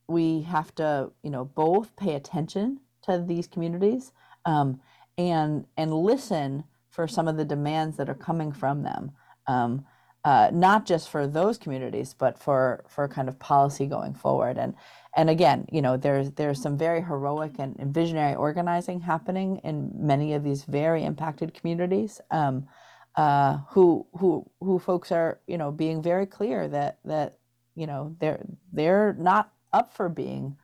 we have to, you know, both pay attention to these communities um, and and listen for some of the demands that are coming from them. Um, uh, not just for those communities, but for for kind of policy going forward. And and again, you know, there's there's some very heroic and, and visionary organizing happening in many of these very impacted communities. Um, uh, who who who folks are you know being very clear that that you know they're they're not up for being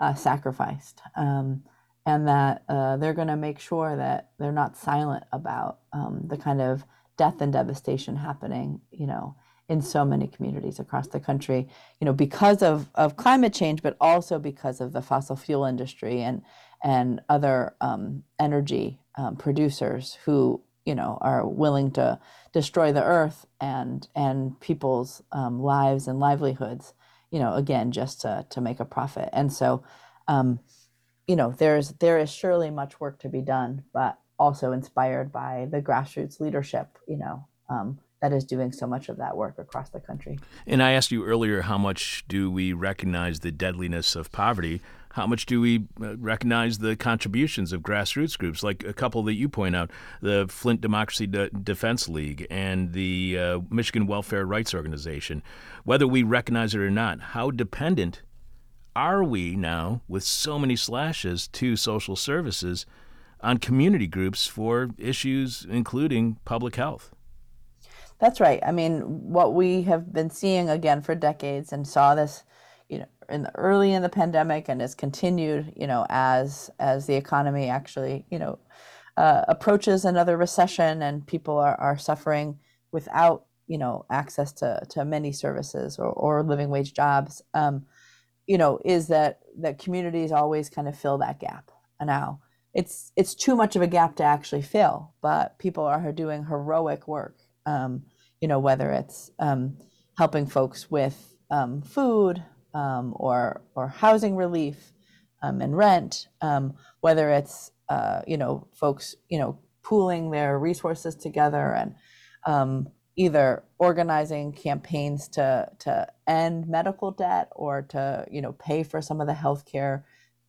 uh, sacrificed. Um, and that uh, they're going to make sure that they're not silent about um, the kind of death and devastation happening, you know, in so many communities across the country, you know, because of, of climate change, but also because of the fossil fuel industry and and other um, energy um, producers who, you know, are willing to destroy the earth and and people's um, lives and livelihoods, you know, again, just to to make a profit. And so, um, you know, there's there is surely much work to be done, but also inspired by the grassroots leadership, you know, um, that is doing so much of that work across the country. And I asked you earlier, how much do we recognize the deadliness of poverty? How much do we uh, recognize the contributions of grassroots groups, like a couple that you point out, the Flint Democracy De- Defense League and the uh, Michigan Welfare Rights Organization? Whether we recognize it or not, how dependent are we now, with so many slashes to social services, on community groups for issues including public health? That's right. I mean, what we have been seeing again for decades and saw this, you know, in the early in the pandemic and has continued, you know, as as the economy actually, you know, uh, approaches another recession and people are, are suffering without, you know, access to, to many services or, or living wage jobs. Um, you know, is that that communities always kind of fill that gap. And now, it's it's too much of a gap to actually fill, but people are doing heroic work. Um, you know, whether it's um, helping folks with um, food or or housing relief um, and rent, um, whether it's uh, you know folks you know pooling their resources together and either organizing campaigns to to end medical debt or to you know pay for some of the healthcare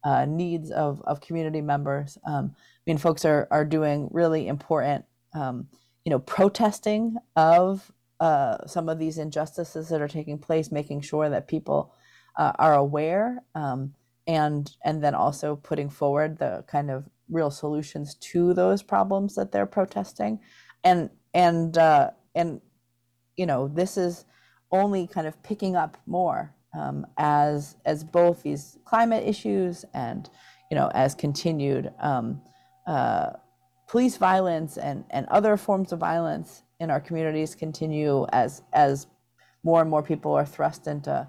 uh, needs of, of community members. Um, I mean, folks are are doing really important um, you know protesting of uh, some of these injustices that are taking place, making sure that people uh, are aware. Um, and and then also putting forward the kind of real solutions to those problems that they're protesting, and and uh, and you know this is only kind of picking up more um, as as both these climate issues and you know as continued um, uh, police violence and and other forms of violence in our communities continue as as more and more people are thrust into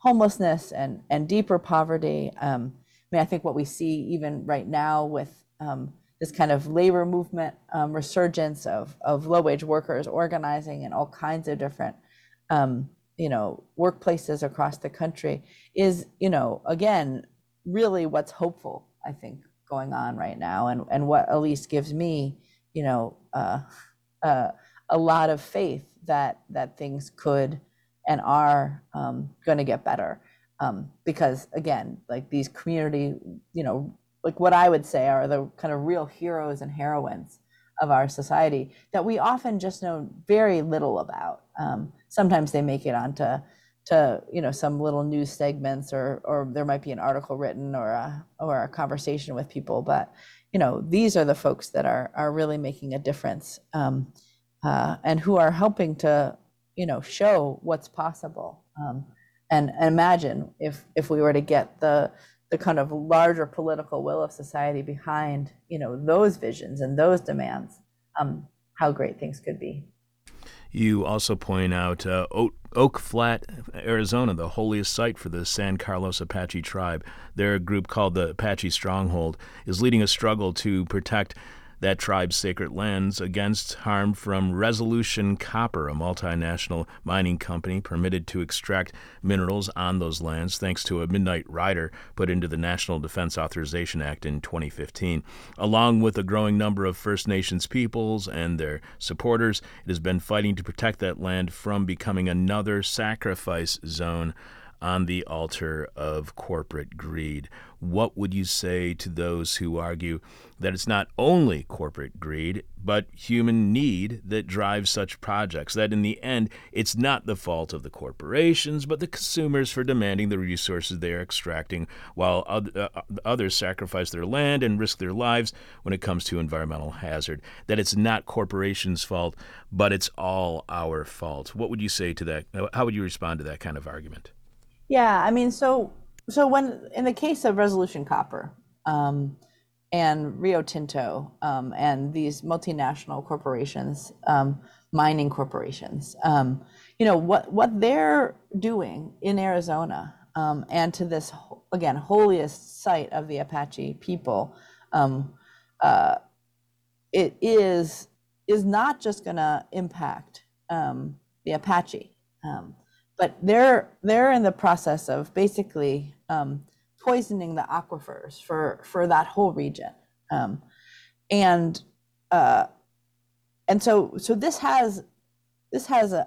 homelessness and and deeper poverty. Um, I mean, I think what we see even right now with um, this kind of labor movement um, resurgence of, of low wage workers organizing in all kinds of different um, you know workplaces across the country is you know again really what's hopeful i think going on right now and and what at least gives me you know uh, uh, a lot of faith that that things could and are um, going to get better. Um, because again, like these community, you know, like what I would say are the kind of real heroes and heroines of our society that we often just know very little about. Um, sometimes they make it onto to you know some little news segments or or there might be an article written or a or a conversation with people, but you know these are the folks that are are really making a difference um, uh, and who are helping to you know show what's possible. Um, and, and imagine if if we were to get the the kind of larger political will of society behind you know those visions and those demands, um, how great things could be. You also point out uh, Oak, Oak Flat, Arizona, the holiest site for the San Carlos Apache tribe. Their group called the Apache Stronghold is leading a struggle to protect that tribe's sacred lands against harm from Resolution Copper, a multinational mining company permitted to extract minerals on those lands thanks to a midnight rider put into the National Defense Authorization Act in 2015. Along with a growing number of First Nations peoples and their supporters, it has been fighting to protect that land from becoming another sacrifice zone on the altar of corporate greed. What would you say to those who argue that it's not only corporate greed, but human need that drives such projects? That in the end, it's not the fault of the corporations, but the consumers for demanding the resources they are extracting, while uh, others sacrifice their land and risk their lives when it comes to environmental hazard. That it's not corporations' fault, but it's all our fault. What would you say to that? How would you respond to that kind of argument? Yeah, I mean, so so when in the case of Resolution Copper um, and Rio Tinto um, and these multinational corporations, um, mining corporations, um, you know what what they're doing in Arizona um, and to this again holiest site of the Apache people, um, uh, it is is not just going to impact the Apache. Um, but they're they're in the process of basically um, poisoning the aquifers for for that whole region, um, and uh, and so so this has this has a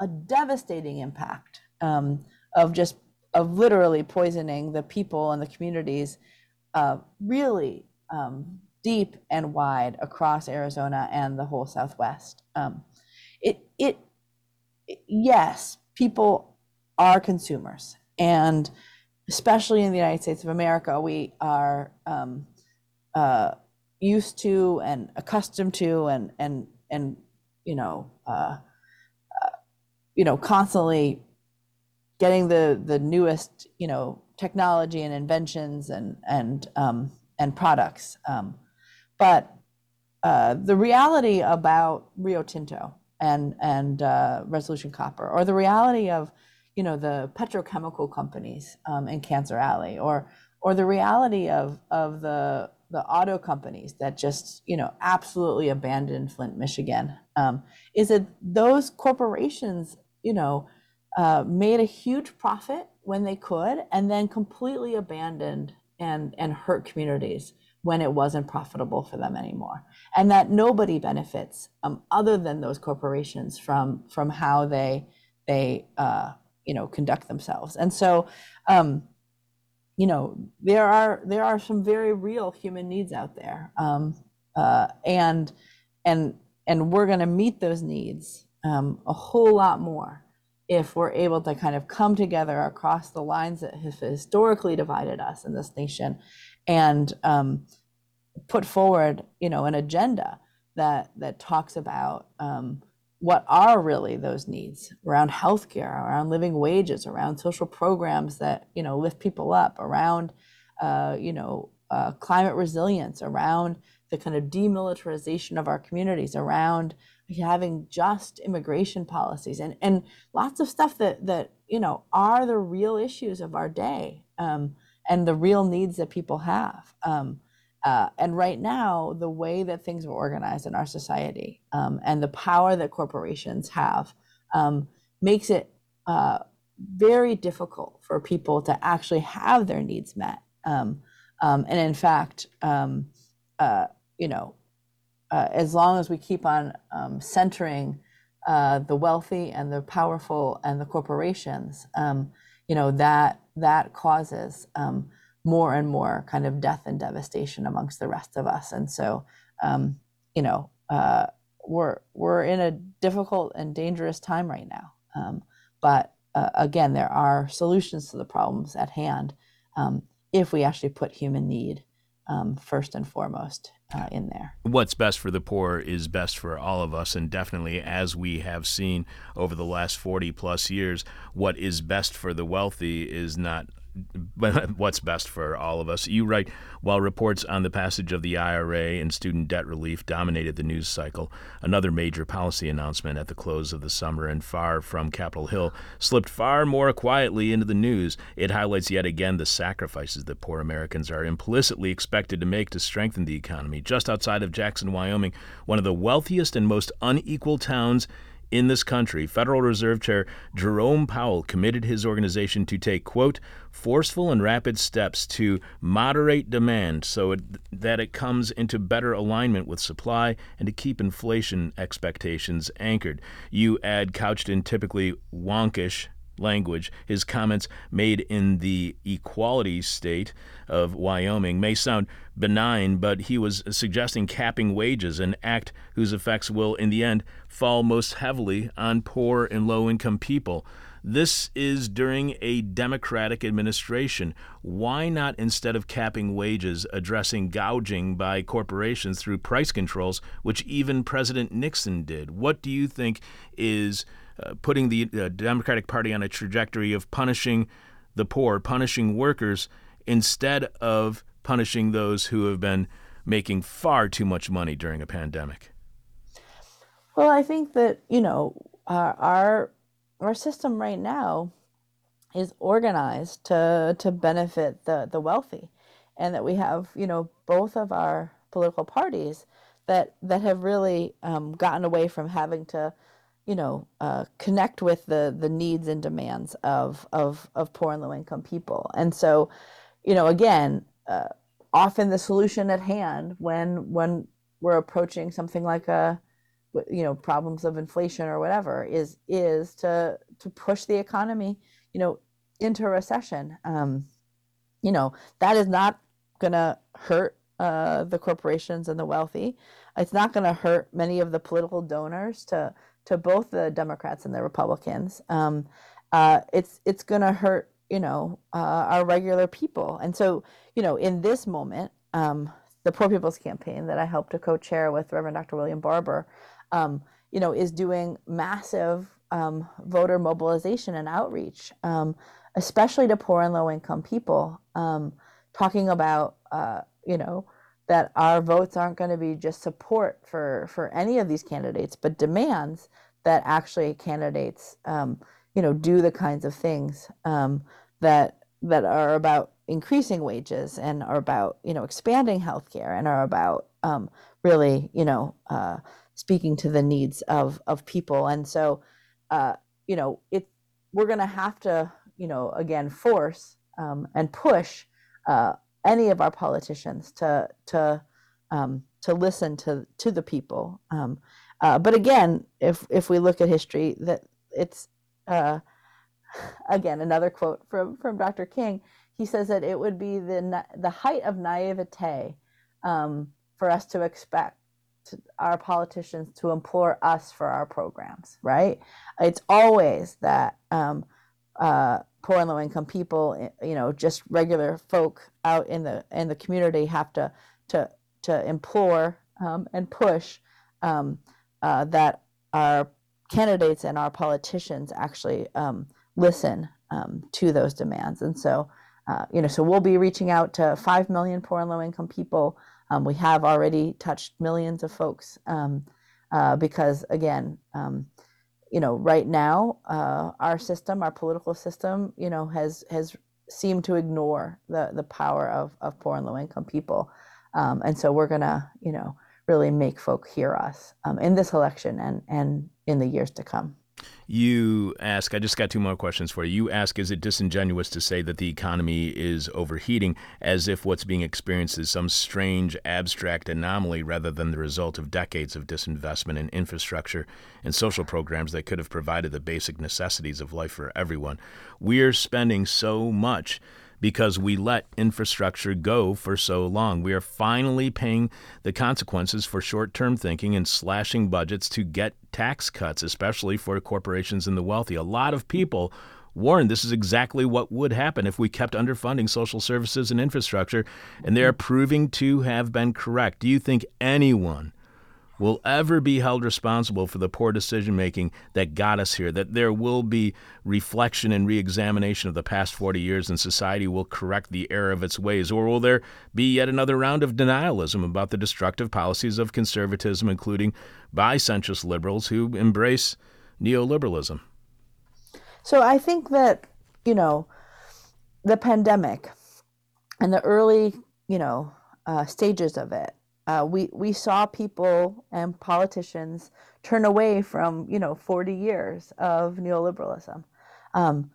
a devastating impact um, of just of literally poisoning the people and the communities uh, really um, deep and wide across Arizona and the whole Southwest. Um, it, it, yes, people are consumers. And especially in the United States of America, we are um, uh, used to and accustomed to and, and, and you know, uh, uh, you know, constantly getting the, the newest, you know, technology and inventions and, and, um, and products. Um, but uh, the reality about Rio Tinto and and uh, Resolution Copper, or the reality of you know the petrochemical companies um, in Cancer Alley, or or the reality of of the the auto companies that just you know absolutely abandoned Flint, Michigan, um, is that those corporations you know uh, made a huge profit when they could, and then completely abandoned and and hurt communities when it wasn't profitable for them anymore and that nobody benefits um, other than those corporations from from how they they uh, you know conduct themselves. And so um, you know there are there are some very real human needs out there um, uh, and and and we're going to meet those needs um, a whole lot more if we're able to kind of come together across the lines that have historically divided us in this nation and um, put forward, you know, an agenda that that talks about um, what are really those needs around healthcare, around living wages, around social programs that you know lift people up, around uh, you know uh, climate resilience, around the kind of demilitarization of our communities, around having just immigration policies, and and lots of stuff that that you know are the real issues of our day um, and the real needs that people have. Um, uh, and right now, the way that things are organized in our society um, and the power that corporations have um, makes it uh, very difficult for people to actually have their needs met. Um, um and in fact, um, uh, you know, uh, as long as we keep on um, centering uh, the wealthy and the powerful and the corporations, you know that that causes more and more kind of death and devastation amongst the rest of us. And so, um, you know, uh, we're we're in a difficult and dangerous time right now. Um, but uh, again, there are solutions to the problems at hand um, if we actually put human need um, first and foremost uh, in there. What's best for the poor is best for all of us, and definitely, as we have seen over the last 40 plus years, what is best for the wealthy is not what's best for all of us. You write while reports on the passage of the IRA and student debt relief dominated the news cycle, another major policy announcement at the close of the summer and far from Capitol Hill slipped far more quietly into the news. It highlights yet again the sacrifices that poor Americans are implicitly expected to make to strengthen the economy. Just outside of Jackson, Wyoming, one of the wealthiest and most unequal towns in this country, Federal Reserve Chair Jerome Powell committed his organization to take, quote, forceful and rapid steps to moderate demand so it, that it comes into better alignment with supply and to keep inflation expectations anchored. You add, couched in typically wonkish language. His comments made in the equality state of Wyoming may sound benign, but he was suggesting capping wages, an act whose effects will, in the end, fall most heavily on poor and low income people. This is during a Democratic administration. Why not, instead of capping wages, addressing gouging by corporations through price controls, which even President Nixon did? What do you think is uh, putting the uh, Democratic Party on a trajectory of punishing the poor, punishing workers, instead of punishing those who have been making far too much money during a pandemic? Well, I think that you know our our, our system right now is organized to to benefit the the wealthy, and that we have you know both of our political parties that that have really um, gotten away from having to you know, uh, connect with the the needs and demands of of of poor and low income people. And so, you know, again, uh, often the solution at hand when when we're approaching something like a you know problems of inflation or whatever is is to to push the economy you know into a recession um, you know that is not to hurt uh, the corporations and the wealthy it's not to hurt many of the political donors to to both the Democrats and the Republicans. Um, uh, it's it's going to hurt you know uh, our regular people, and so you know in this moment, um, the Poor People's Campaign that I helped to co-chair with Reverend Dr. William Barber, um, you know, is doing massive um, voter mobilization and outreach, um, especially to poor and low income people, um, talking about uh, you know that our votes aren't going to be just support for for any of these candidates, but demands that actually candidates, um, you know, do the kinds of things um, that that are about increasing wages and are about you know expanding healthcare and are about um, really you know uh, speaking to the needs of of people. And so, uh, you know, it we're going to have to you know again force um, and push uh, any of our politicians to to um, to listen to to the people. Um, uh, but again, if if we look at history, that it's uh, again another quote from from Dr. King. He says that it would be the the height of naivete um, for us to expect our politicians to implore us for our programs. Right? It's always that. Um, uh, poor and low income people, eh, you know, just regular folk out in the in the community have to to to implore um, and push um, uh, that our candidates and our politicians actually um, listen um, to those demands. And so, uh, you know, so we'll be reaching out to five million poor and low income people. Um, we have already touched millions of folks um, uh, because, again you know, right now, uh, our system, our political system, you know, has has seemed to ignore the the power of of poor and low income people, um, and so we're gonna, you know, really make folk hear us um, in this election and and in the years to come. You ask, I just got two more questions for you. You ask, is it disingenuous to say that the economy is overheating as if what's being experienced is some strange, abstract anomaly rather than the result of decades of disinvestment in infrastructure and social programs that could have provided the basic necessities of life for everyone? We're spending so much because we let infrastructure go for so long. We are finally paying the consequences for short term thinking and slashing budgets to get tax cuts, especially for corporations and the wealthy. A lot of people warned this is exactly what would happen if we kept underfunding social services and infrastructure, and they are mm-hmm. proving to have been correct. Do you think anyone will ever be held responsible for the poor decision making that got us here, that there will be reflection and re examination of the past 40 years and society will correct the error of its ways? Or will there be yet another round of denialism about the destructive policies of conservatism, including by centrist liberals who embrace neoliberalism? So I think that, you know, the pandemic and the early, you know, uh, stages of it uh, we we saw people and politicians turn away from you know 40 years of neoliberalism, um,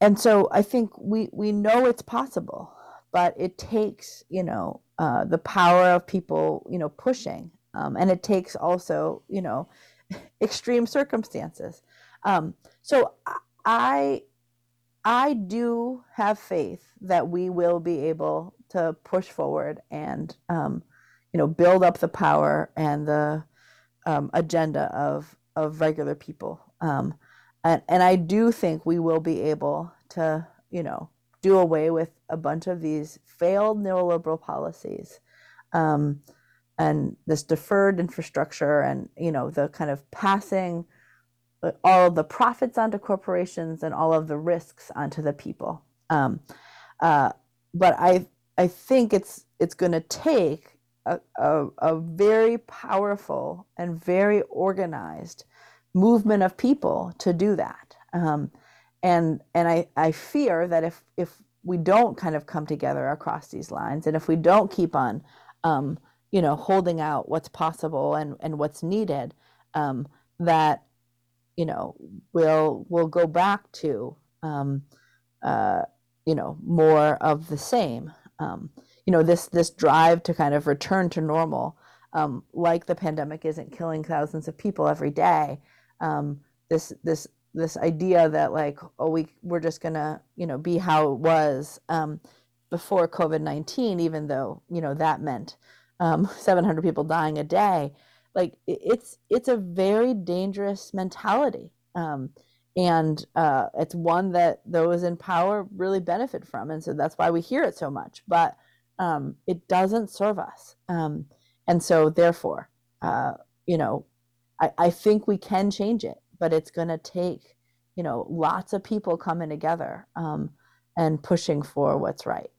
and so I think we we know it's possible, but it takes you know uh, the power of people you know pushing, um, and it takes also you know extreme circumstances. Um, so I I do have faith that we will be able to push forward and um, you know, build up the power and the um, agenda of of regular people. Um, and and I do think we will be able to, you know, do away with a bunch of these failed neoliberal policies. Um, and this deferred infrastructure and you know the kind of passing uh, all of the profits onto corporations and all of the risks onto the people um, uh, but i i think it's it's going to take a, a, very powerful and very organized movement of people to do that. Um, and and I, I fear that if if we don't kind of come together across these lines, and if we don't keep on, um, you know, holding out what's possible and, and what's needed, um, that you know we'll we'll go back to um, uh, you know more of the same. You know this this drive to kind of return to normal um, like the pandemic isn't killing thousands of people every day um, this this this idea that like oh we we're just gonna you know be how it was um, before covid-19 even though you know that meant um, 700 people dying a day like it's it's a very dangerous mentality um, and uh, it's one that those in power really benefit from and so that's why we hear it so much but um, it doesn't serve us. Um, and so, therefore, uh, you know, I, I think we can change it, but it's going to take, you know, lots of people coming together um, and pushing for what's right.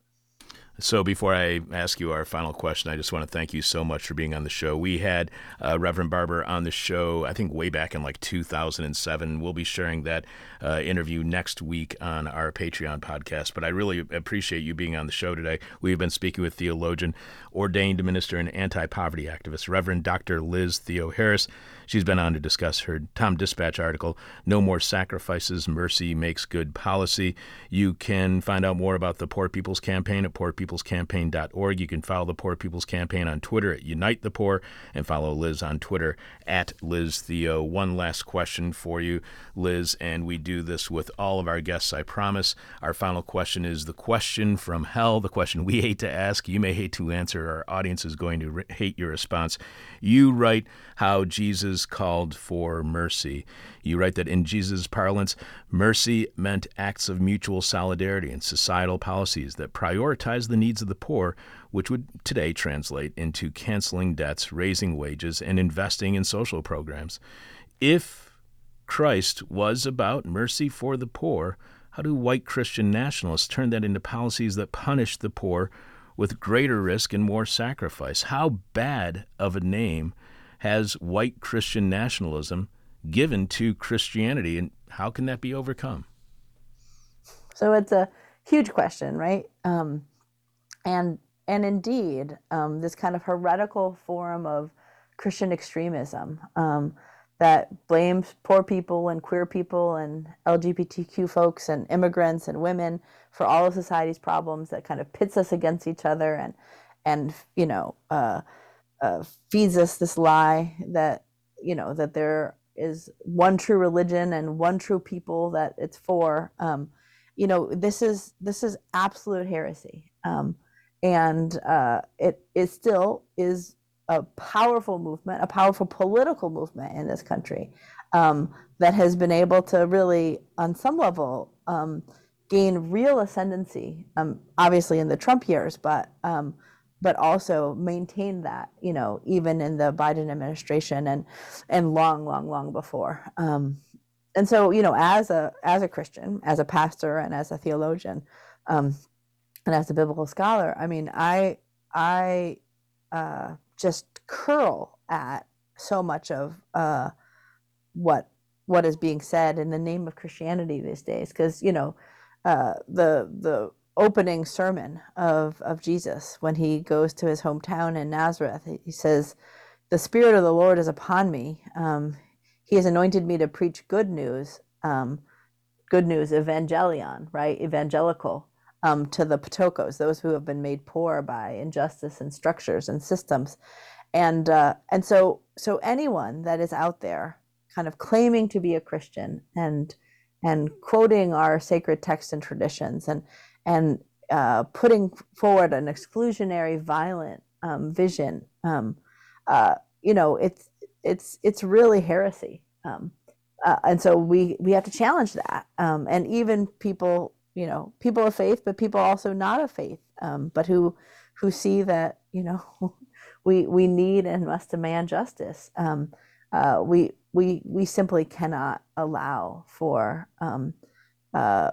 So, before I ask you our final question, I just want to thank you so much for being on the show. We had uh, Reverend Barber on the show, I think, way back in like 2007. We'll be sharing that uh, interview next week on our Patreon podcast. But I really appreciate you being on the show today. We've been speaking with theologian, ordained minister, and anti poverty activist, Reverend Dr. Liz Theoharis. She's been on to discuss her TomDispatch article, No More Sacrifices, Mercy Makes Good Policy. You can find out more about the Poor People's Campaign at poorpeoplescampaign.org. You can follow the Poor People's Campaign on Twitter at Unite the Poor and follow Liz on Twitter at Liz Theo. One last question for you, Liz, and we do this with all of our guests, I promise. Our final question is the question from hell, the question we hate to ask. You may hate to answer. Our audience is going to hate your response. You write how Jesus Jesus called for mercy. You write that in Jesus' parlance, mercy meant acts of mutual solidarity and societal policies that prioritize the needs of the poor, which would today translate into canceling debts, raising wages, and investing in social programs. If Christ was about mercy for the poor, how do white Christian nationalists turn that into policies that punish the poor with greater risk and more sacrifice? How bad of a name has white Christian nationalism given to Christianity, and how can that be overcome? So it's a huge question, right? Um, and and indeed, um, this kind of heretical form of Christian extremism um, that blames poor people and queer people and LGBTQ folks and immigrants and women for all of society's problems that kind of pits us against each other and and you know uh, uh, feeds us this lie that you know that there is one true religion and one true people that it's for. Um, you know, this is this is absolute heresy, um, and uh, it it still is a powerful movement, a powerful political movement in this country um, that has been able to really, on some level, um, gain real ascendancy. Um, obviously, in the Trump years, but um, but also maintain that, you know, even in the Biden administration and and long, long, long before. Um, and so, you know, as a as a Christian, as a pastor, and as a theologian, um, and as a biblical scholar, I mean, I I uh, just curl at so much of uh, what what is being said in the name of Christianity these days, because you know, uh, the the opening sermon of, of Jesus when he goes to his hometown in Nazareth. He says, The Spirit of the Lord is upon me. Um, he has anointed me to preach good news, um, good news, evangelion, right? Evangelical um, to the ptochos, those who have been made poor by injustice and structures and systems. And, uh, and so, so anyone that is out there kind of claiming to be a Christian and, and quoting our sacred texts and traditions and, and uh, putting forward an exclusionary, violent um, vision, um, uh, you know, it's it's it's really heresy. Um, uh, and so we we have to challenge that. Um, and even people, you know, people of faith, but people also not of faith, um, but who who see that you know we we need and must demand justice. Um, uh, we we we simply cannot allow for uh,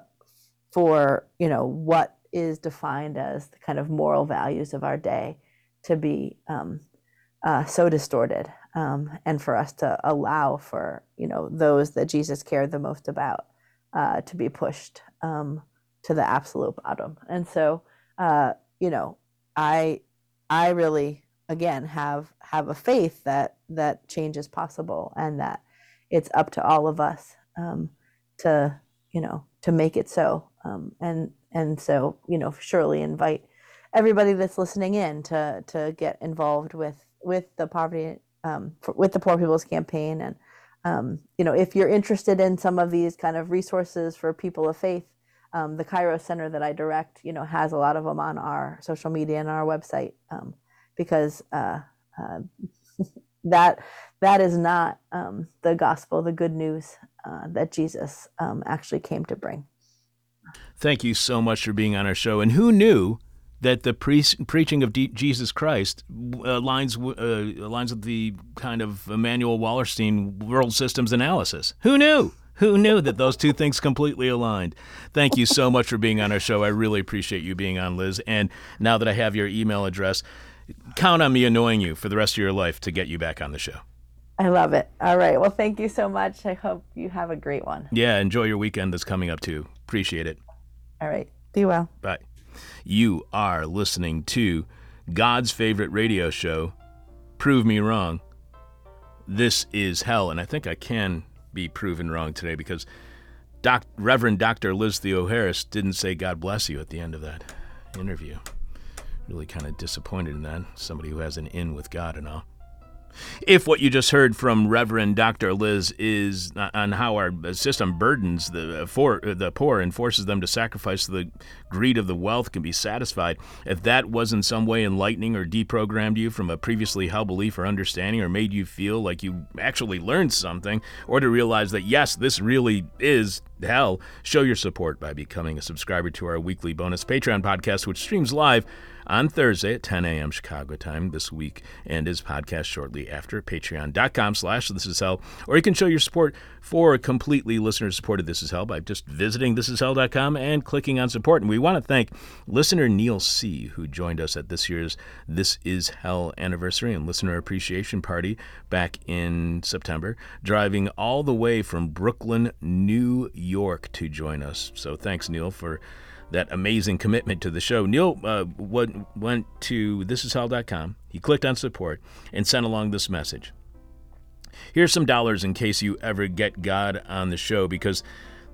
for you know what is defined as the kind of moral values of our day to be um, uh, so distorted um, and for us to allow for you know those that jesus cared the most about uh, to be pushed um, to the absolute bottom. And so uh, you know i i really again have have a faith that that change is possible and that it's up to all of us um, to you know to make it so um, and and so you know surely invite everybody that's listening in to to get involved with with the poverty um, for, with the poor people's campaign and um, you know if you're interested in some of these kind of resources for people of faith um, the Kairos Center that I direct you know has a lot of them on our social media and our website um, because uh, uh, that that is not um, the gospel the good news uh, that Jesus actually came to bring. Thank you so much for being on our show. And who knew that the pre- preaching of D- Jesus Christ uh, aligns, uh, aligns with the kind of Immanuel Wallerstein world systems analysis? Who knew? Who knew that those two things completely aligned? Thank you so much for being on our show. I really appreciate you being on, Liz. And now that I have your email address, count on me annoying you for the rest of your life to get you back on the show. I love it. All right. Well, thank you so much. I hope you have a great one. Yeah, enjoy your weekend that's coming up too. Appreciate it. All right. Be well. Bye. You are listening to God's favorite radio show, Prove Me Wrong. This is hell, and I think I can be proven wrong today because Doc, Reverend Dr. Liz Theoharis didn't say God bless you at the end of that interview. Really kind of disappointed in that. Somebody who has an in with God and all. If what you just heard from Reverend Dr. Liz is uh, on how our system burdens the, uh, for, uh, the poor and forces them to sacrifice the greed of the wealth can be satisfied, if that was in some way enlightening or deprogrammed you from a previously held belief or understanding or made you feel like you actually learned something, or to realize that yes, this really is hell, show your support by becoming a subscriber to our weekly bonus Patreon podcast, which streams live on Thursday at 10 a.m. Chicago time this week and his podcast shortly after patreon.com slash this is hell. Or you can show your support for completely listener supported This Is Hell by just visiting thisishell.com and clicking on support. And we want to thank listener Neil C., who joined us at this year's This Is Hell anniversary and listener appreciation party back in September, driving all the way from Brooklyn, New York to join us. So thanks, Neil, for that amazing commitment to the show. Neil uh, went, went to thisishell.com. He clicked on support and sent along this message. Here's some dollars in case you ever get God on the show because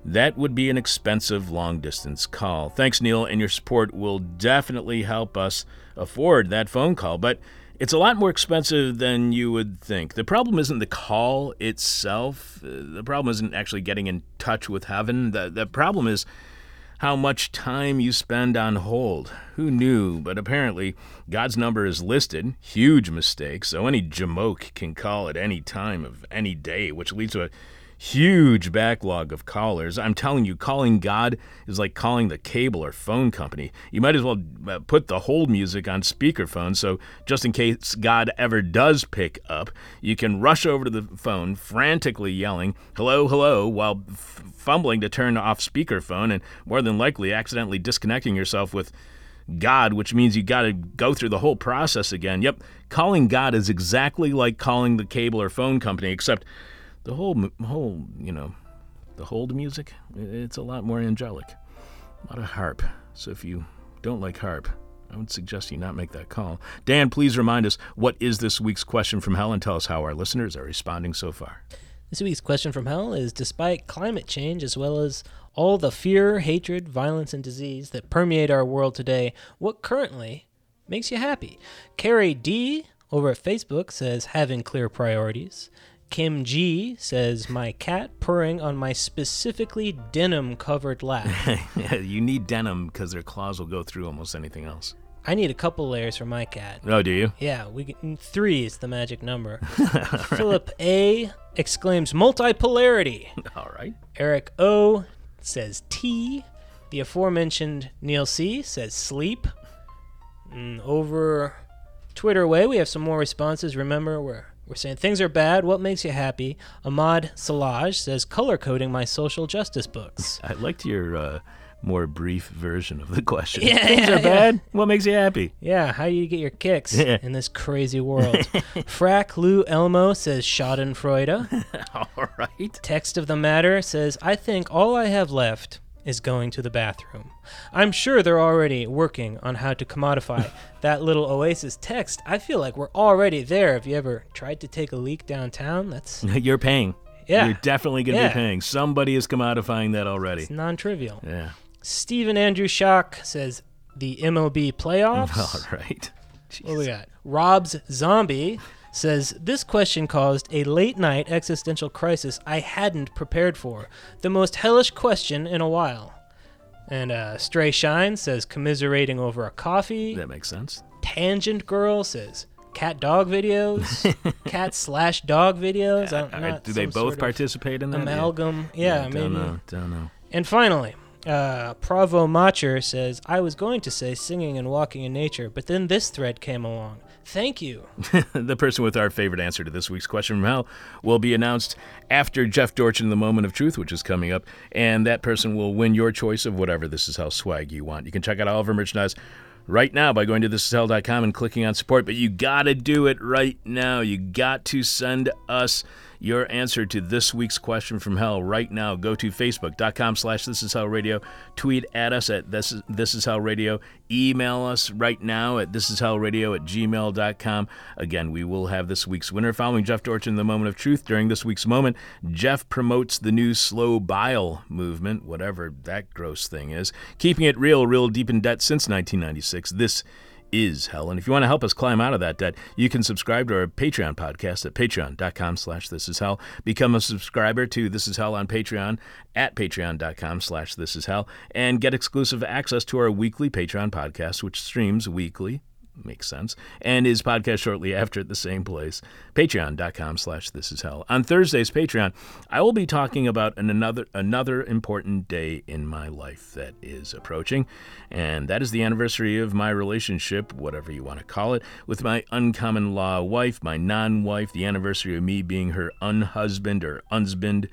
that would be an expensive long distance call. Thanks, Neil, and your support will definitely help us afford that phone call. But it's a lot more expensive than you would think. The problem isn't the call itself, uh, the problem isn't actually getting in touch with heaven. The, the problem is how much time you spend on hold. Who knew? But apparently, God's number is listed. Huge mistake. So any jamoke can call at any time of any day, which leads to a huge backlog of callers. I'm telling you, calling God is like calling the cable or phone company. You might as well uh, put the hold music on speakerphone so just in case God ever does pick up, you can rush over to the phone frantically yelling, hello, hello, while f- fumbling to turn off speakerphone and more than likely accidentally disconnecting yourself with God, which means you got to go through the whole process again. Yep, calling God is exactly like calling the cable or phone company, except the whole whole you know the hold music it's a lot more angelic a lot of harp so if you don't like harp i would suggest you not make that call dan please remind us what is this week's question from hell and tell us how our listeners are responding so far This week's question from hell is Despite climate change, as well as all the fear, hatred, violence, and disease that permeate our world today, what currently makes you happy? Carrie D over at Facebook says, Having clear priorities. Kim G says, My cat purring on my specifically denim covered lap. yeah, you need denim because their claws will go through almost anything else I need a couple layers for my cat. oh do you Yeah, we three is the magic number. Philip A exclaims multipolarity. all right Eric O says T. The aforementioned Neil C says sleep. Mm, over Twitter way, we have some more responses. Remember, we're we're saying things are bad. What makes you happy? Ahmad Salaj says color coding my social justice books. i liked your uh, more brief version of the question Yeah, things yeah, are bad what makes you happy Yeah, how do you get your kicks Yeah. in this crazy world? Frack Lou Elmo says Schadenfreude. all right Text of the matter says, I think all I have left is going to the bathroom. I'm sure they're already working on how to commodify that little Oasis text. I feel like we're already there. Have you ever tried to take a leak downtown? That's you're paying Yeah. you're definitely going to Yeah. be paying somebody is commodifying that already non trivial. yeah Stephen Andrew Shock says, the MLB playoffs. All right. What we got? Rob's Zombie says this question caused a late night existential crisis I hadn't prepared for. The most hellish question in a while. And uh, Stray Shine says commiserating over a coffee. That makes sense. Tangent Girl says cat dog videos, cat slash dog videos. I'm Uh, do they both participate in that? Amalgam. Yeah, maybe. Don't know. Don't know. And finally, uh, Pravo Macher says, I was going to say singing and walking in nature, but then this thread came along. Thank you. the person with our favorite answer to this week's question from hell will be announced after Jeff Dorchin, in the moment of truth, which is coming up, and that person will win your choice of whatever This Is Hell swag you want. You can check out all of our merchandise right now by going to thisishell.com and clicking on support, but you gotta do it right now. You got to send us your answer to this week's question from hell right now. Go to facebook.com slash this is hell radio. Tweet at us at this is, this is hell radio. Email us right now at this is hell radio at gmail.com. Again, we will have this week's winner following Jeff Dorchin, the moment of truth. During this week's moment, Jeff promotes the new slow bile movement, whatever that gross thing is, keeping it real, real deep in debt since 1996. This is hell. And if you want to help us climb out of that debt, you can subscribe to our Patreon podcast at patreon.com slash this is hell. Become a subscriber to This Is Hell on Patreon at patreon.com slash this is hell and get exclusive access to our weekly Patreon podcast, which streams weekly. Makes sense. And his podcast shortly after at the same place. Patreon.com slash this is hell. On Thursday's Patreon, I will be talking about an another another important day in my life that is approaching, and that is the anniversary of my relationship, whatever you want to call it, with my uncommon law wife, my non-wife, the anniversary of me being her unhusband or unsband.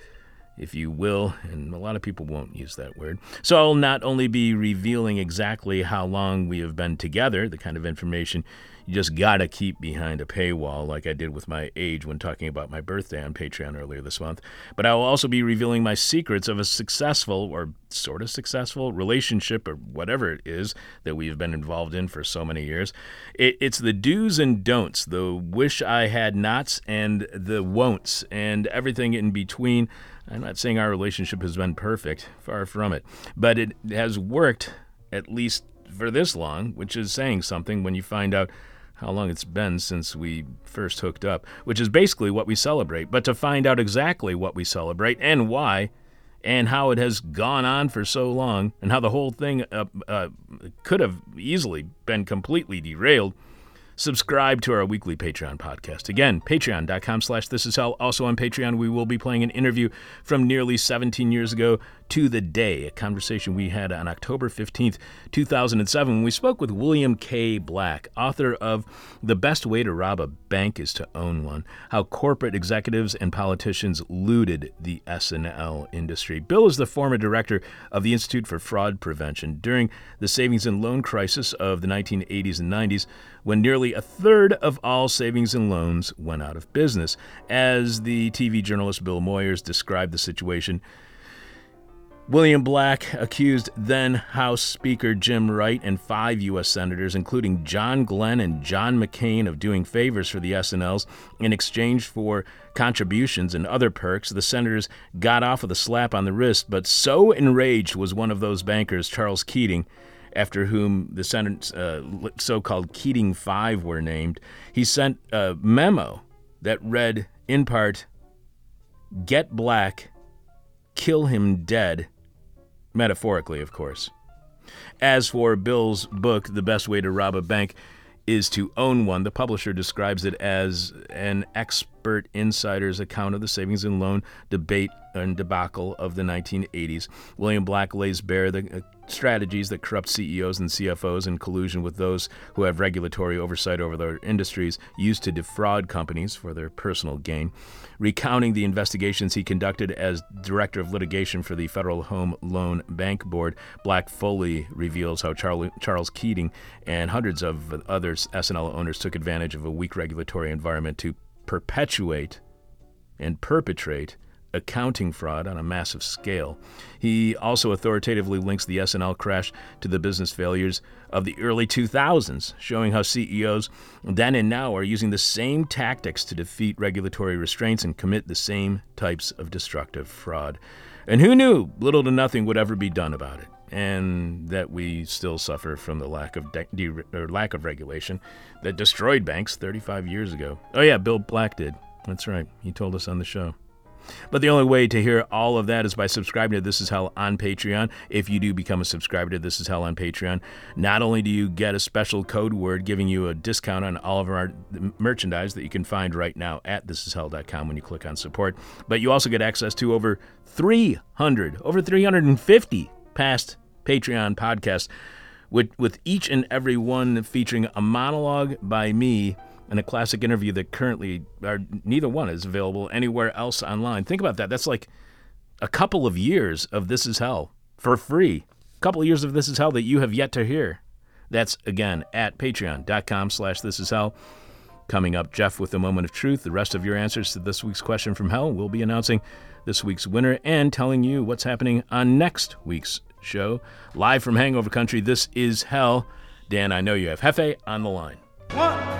If you will, and a lot of people won't use that word. So I'll not only be revealing exactly how long we have been together, the kind of information you just gotta keep behind a paywall, like I did with my age when talking about my birthday on Patreon earlier this month. But I will also be revealing my secrets of a successful or sort of successful relationship or whatever it is that we have been involved in for so many years. It, it's the do's and don'ts, the wish I had nots and the won'ts, and everything in between. I'm not saying our relationship has been perfect, far from it, but it has worked at least for this long, which is saying something when you find out how long it's been since we first hooked up, which is basically what we celebrate. But to find out exactly what we celebrate and why, and how it has gone on for so long, and how the whole thing uh, uh, could have easily been completely derailed, subscribe to our weekly Patreon podcast. Again, patreon.com slash this is hell. Also on Patreon, we will be playing an interview from nearly 17 years ago to the day, a conversation we had on October 15th, 2007, when we spoke with William K. Black, author of The Best Way to Rob a Bank is to Own One, how corporate executives and politicians looted the S&L industry. Bill is the former director of the Institute for Fraud Prevention during the savings and loan crisis of the 1980s and 90s, when nearly a third of all savings and loans went out of business. As the TV journalist Bill Moyers described the situation, William Black accused then House Speaker Jim Wright and five U.S. senators, including John Glenn and John McCain, of doing favors for the S&Ls in exchange for contributions and other perks. The senators got off with a slap on the wrist, but so enraged was one of those bankers, Charles Keating, after whom the uh, so-called Keating Five were named, he sent a memo that read, in part, "Get Black, kill him dead." Metaphorically, of course. As for Bill's book, The Best Way to Rob a Bank is to Own One, the publisher describes it as an expert insider's account of the savings and loan debate and debacle of the 1980s. William Black lays bare the strategies that corrupt CEOs and CFOs in collusion with those who have regulatory oversight over their industries used to defraud companies for their personal gain. Recounting the investigations he conducted as director of litigation for the Federal Home Loan Bank Board, Black fully reveals how Charles Keating and hundreds of other S&L owners took advantage of a weak regulatory environment to perpetuate and perpetrate accounting fraud on a massive scale. He also authoritatively links the S&L crash to the business failures of the early 2000s, showing how CEOs then and now are using the same tactics to defeat regulatory restraints and commit the same types of destructive fraud. And who knew little to nothing would ever be done about it? And that we still suffer from the lack of de- de- lack of regulation that destroyed banks 35 years ago. Oh yeah, Bill Black did. That's right. He told us on the show. But the only way to hear all of that is by subscribing to This Is Hell on Patreon. If you do become a subscriber to This Is Hell on Patreon, not only do you get a special code word giving you a discount on all of our merchandise that you can find right now at thisishell.com when you click on support, but you also get access to over 300, over 350 past Patreon podcasts, with, with each and every one featuring a monologue by me and a classic interview that currently are neither one is available anywhere else online. Think about that. That's like a couple of years of This Is Hell for free. A couple of years of This Is Hell that you have yet to hear. That's again at patreon.com slash this is hell. Coming up, Jeff with the moment of truth. The rest of your answers to this week's question from hell. We'll be announcing this week's winner and telling you what's happening on next week's show. Live from Hangover Country, this is hell. Dan, I know you have Hefe on the line. One.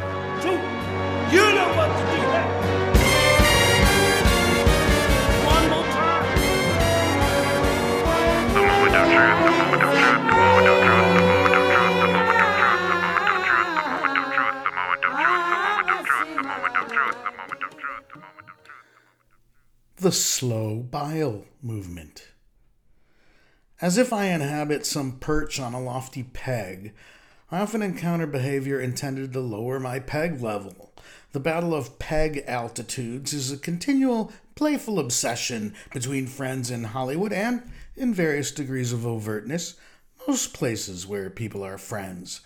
The slow bile movement. As if I inhabit some perch on a lofty peg, I often encounter behavior intended to lower my peg level. The battle of peg altitudes is a continual, playful obsession between friends in Hollywood and, in various degrees of overtness, most places where people are friends.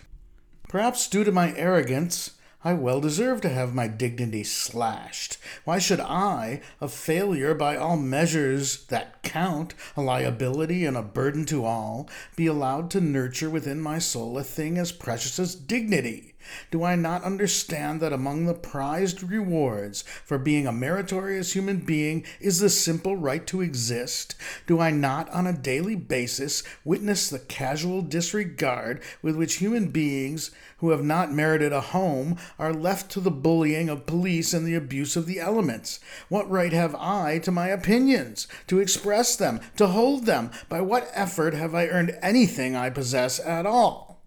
Perhaps due to my arrogance, I well deserve to have my dignity slashed. Why should I, a failure by all measures that count, a liability and a burden to all, be allowed to nurture within my soul a thing as precious as dignity? Do I not understand that among the prized rewards for being a meritorious human being is the simple right to exist? Do I not on a daily basis witness the casual disregard with which human beings who have not merited a home are left to the bullying of police and the abuse of the elements? What right have I to my opinions, to express them, to hold them? By what effort have I earned anything I possess at all?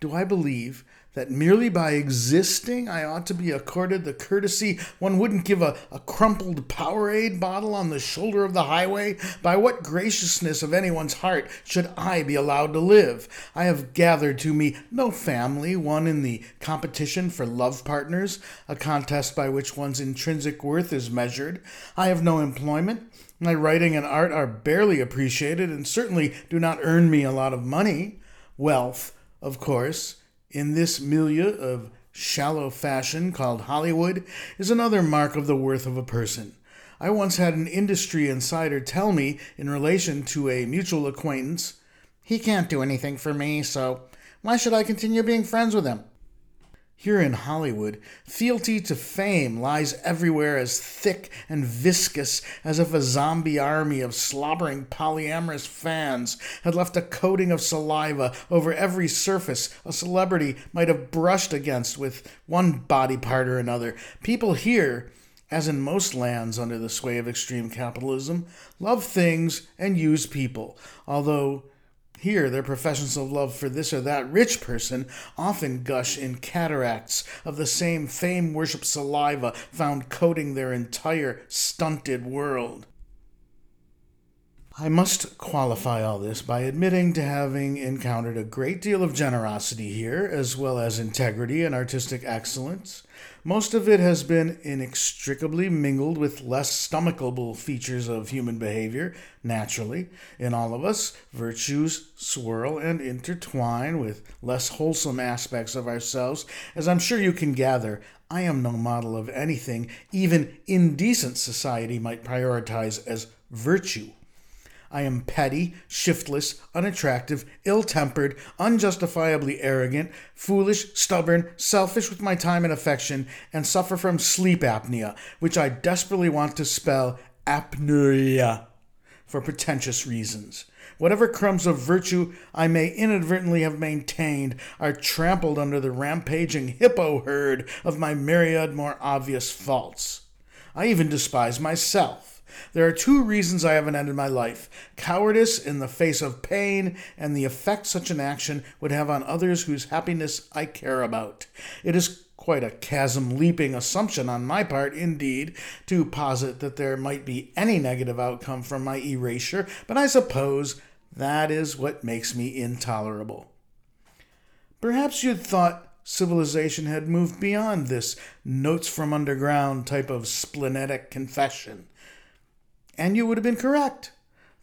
Do I believe that merely by existing I ought to be accorded the courtesy one wouldn't give a, a crumpled Powerade bottle on the shoulder of the highway? By what graciousness of anyone's heart should I be allowed to live? I have gathered to me no family, one in the competition for love partners, a contest by which one's intrinsic worth is measured. I have no employment. My writing and art are barely appreciated and certainly do not earn me a lot of money. Wealth, of course, in this milieu of shallow fashion called Hollywood is another mark of the worth of a person. I once had an industry insider tell me in relation to a mutual acquaintance, he can't do anything for me, so why should I continue being friends with him? Here in Hollywood, fealty to fame lies everywhere as thick and viscous as if a zombie army of slobbering polyamorous fans had left a coating of saliva over every surface a celebrity might have brushed against with one body part or another. People here, as in most lands under the sway of extreme capitalism, love things and use people, although here, their professions of love for this or that rich person often gush in cataracts of the same fame worship saliva found coating their entire stunted world. I must qualify all this by admitting to having encountered a great deal of generosity here, as well as integrity and artistic excellence. Most of it has been inextricably mingled with less stomachable features of human behavior, naturally. In all of us, virtues swirl and intertwine with less wholesome aspects of ourselves. As I'm sure you can gather, I am no model of anything even indecent society might prioritize as virtue. I am petty, shiftless, unattractive, ill tempered, unjustifiably arrogant, foolish, stubborn, selfish with my time and affection, and suffer from sleep apnea, which I desperately want to spell apnea for pretentious reasons. Whatever crumbs of virtue I may inadvertently have maintained are trampled under the rampaging hippo herd of my myriad more obvious faults. I even despise myself. There are two reasons I haven't ended my life cowardice in the face of pain, and the effect such an action would have on others whose happiness I care about. It is quite a chasm leaping assumption on my part, indeed, to posit that there might be any negative outcome from my erasure, but I suppose that is what makes me intolerable. Perhaps you'd thought civilization had moved beyond this notes from underground type of splenetic confession. And you would have been correct.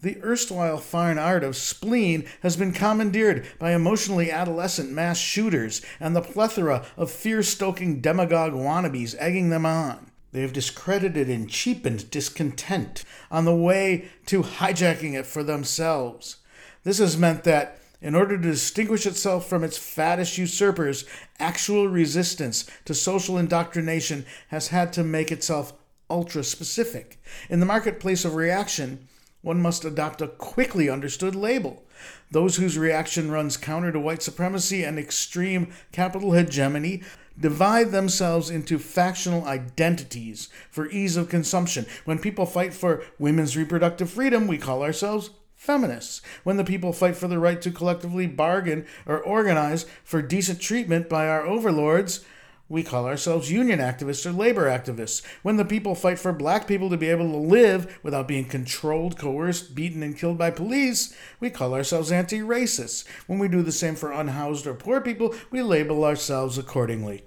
The erstwhile fine art of spleen has been commandeered by emotionally adolescent mass shooters and the plethora of fear stoking demagogue wannabes egging them on. They have discredited and cheapened discontent on the way to hijacking it for themselves. This has meant that, in order to distinguish itself from its faddist usurpers, actual resistance to social indoctrination has had to make itself ultra specific. In the marketplace of reaction, one must adopt a quickly understood label. Those whose reaction runs counter to white supremacy and extreme capital hegemony divide themselves into factional identities for ease of consumption. When people fight for women's reproductive freedom, we call ourselves feminists. When the people fight for the right to collectively bargain or organize for decent treatment by our overlords, we call ourselves union activists or labor activists. When the people fight for black people to be able to live without being controlled, coerced, beaten, and killed by police, we call ourselves anti racists. When we do the same for unhoused or poor people, we label ourselves accordingly.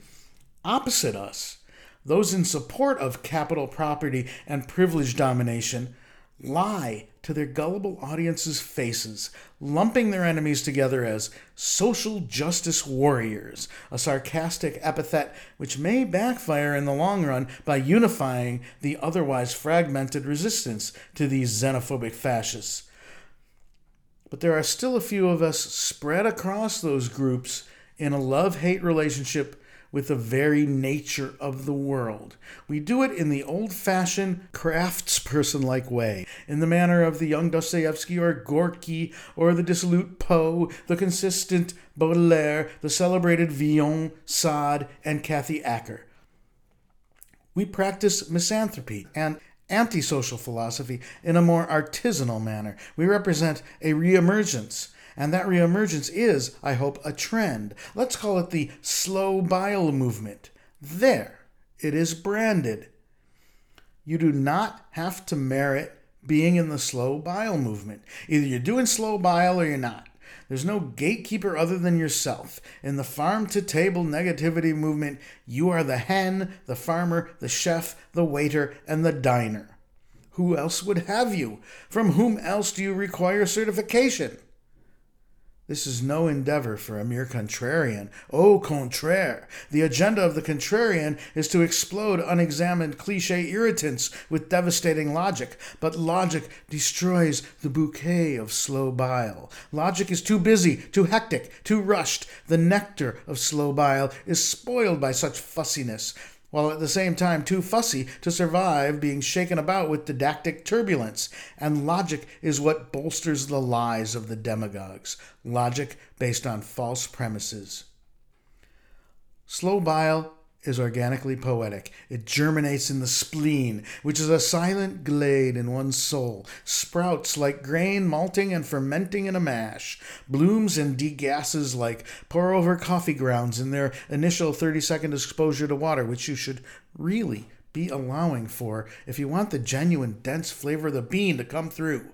Opposite us, those in support of capital property and privilege domination lie to their gullible audience's faces, lumping their enemies together as social justice warriors, a sarcastic epithet which may backfire in the long run by unifying the otherwise fragmented resistance to these xenophobic fascists. But there are still a few of us spread across those groups in a love hate relationship with the very nature of the world. We do it in the old fashioned craftsperson like way, in the manner of the young Dostoevsky or Gorky or the dissolute Poe, the consistent Baudelaire, the celebrated Villon, Sade, and Kathy Acker. We practice misanthropy and antisocial philosophy in a more artisanal manner. We represent a reemergence and that reemergence is, I hope, a trend. Let's call it the slow bile movement. There, it is branded. You do not have to merit being in the slow bile movement. Either you're doing slow bile or you're not. There's no gatekeeper other than yourself. In the farm to table negativity movement, you are the hen, the farmer, the chef, the waiter, and the diner. Who else would have you? From whom else do you require certification? This is no endeavor for a mere contrarian. Au contraire, the agenda of the contrarian is to explode unexamined cliche irritants with devastating logic. But logic destroys the bouquet of slow bile. Logic is too busy, too hectic, too rushed. The nectar of slow bile is spoiled by such fussiness while at the same time too fussy to survive being shaken about with didactic turbulence. And logic is what bolsters the lies of the demagogues logic based on false premises. Slow bile is organically poetic. It germinates in the spleen, which is a silent glade in one's soul, sprouts like grain malting and fermenting in a mash, blooms and degasses like pour over coffee grounds in their initial 30 second exposure to water, which you should really be allowing for if you want the genuine dense flavor of the bean to come through.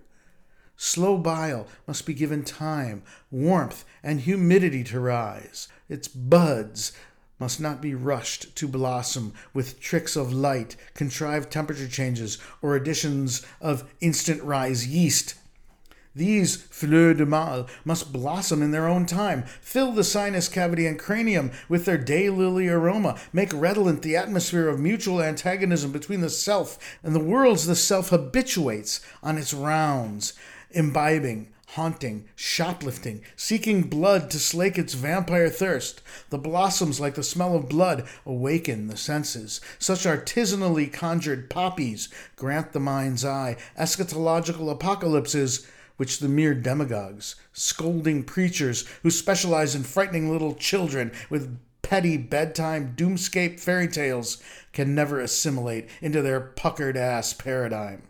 Slow bile must be given time, warmth, and humidity to rise. Its buds must not be rushed to blossom with tricks of light, contrived temperature changes, or additions of instant rise yeast. These fleurs de mal must blossom in their own time, fill the sinus cavity and cranium with their daylily aroma, make redolent the atmosphere of mutual antagonism between the self and the worlds the self habituates on its rounds, imbibing haunting, shoplifting, seeking blood to slake its vampire thirst. The blossoms, like the smell of blood, awaken the senses. Such artisanally conjured poppies grant the mind's eye eschatological apocalypses which the mere demagogues, scolding preachers who specialize in frightening little children with petty bedtime doomscape fairy tales, can never assimilate into their puckered ass paradigm.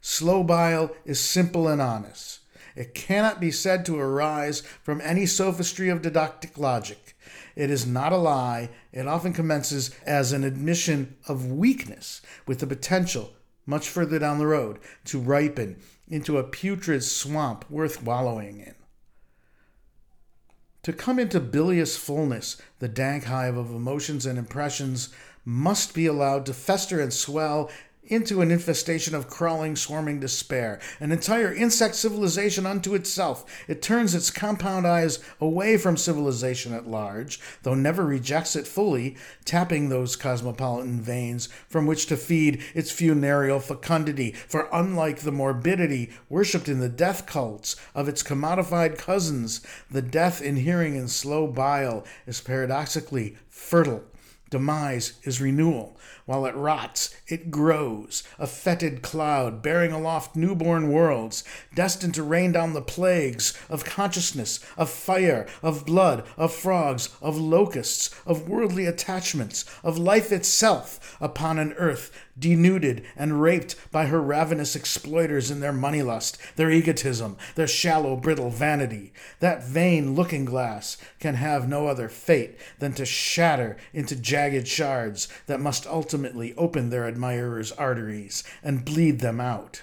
Slow bile is simple and honest. It cannot be said to arise from any sophistry of didactic logic. It is not a lie. It often commences as an admission of weakness with the potential, much further down the road, to ripen into a putrid swamp worth wallowing in. To come into bilious fullness, the dank hive of emotions and impressions must be allowed to fester and swell into an infestation of crawling, swarming despair, an entire insect civilization unto itself. It turns its compound eyes away from civilization at large, though never rejects it fully, tapping those cosmopolitan veins from which to feed its funereal fecundity. For unlike the morbidity worshipped in the death cults of its commodified cousins, the death inhering in slow bile is paradoxically fertile. Demise is renewal. While it rots, it grows, a fetid cloud bearing aloft newborn worlds, destined to rain down the plagues of consciousness, of fire, of blood, of frogs, of locusts, of worldly attachments, of life itself upon an earth denuded and raped by her ravenous exploiters in their money lust, their egotism, their shallow, brittle vanity. That vain looking glass can have no other fate than to shatter into jagged shards that must ultimately open their admirers' arteries and bleed them out.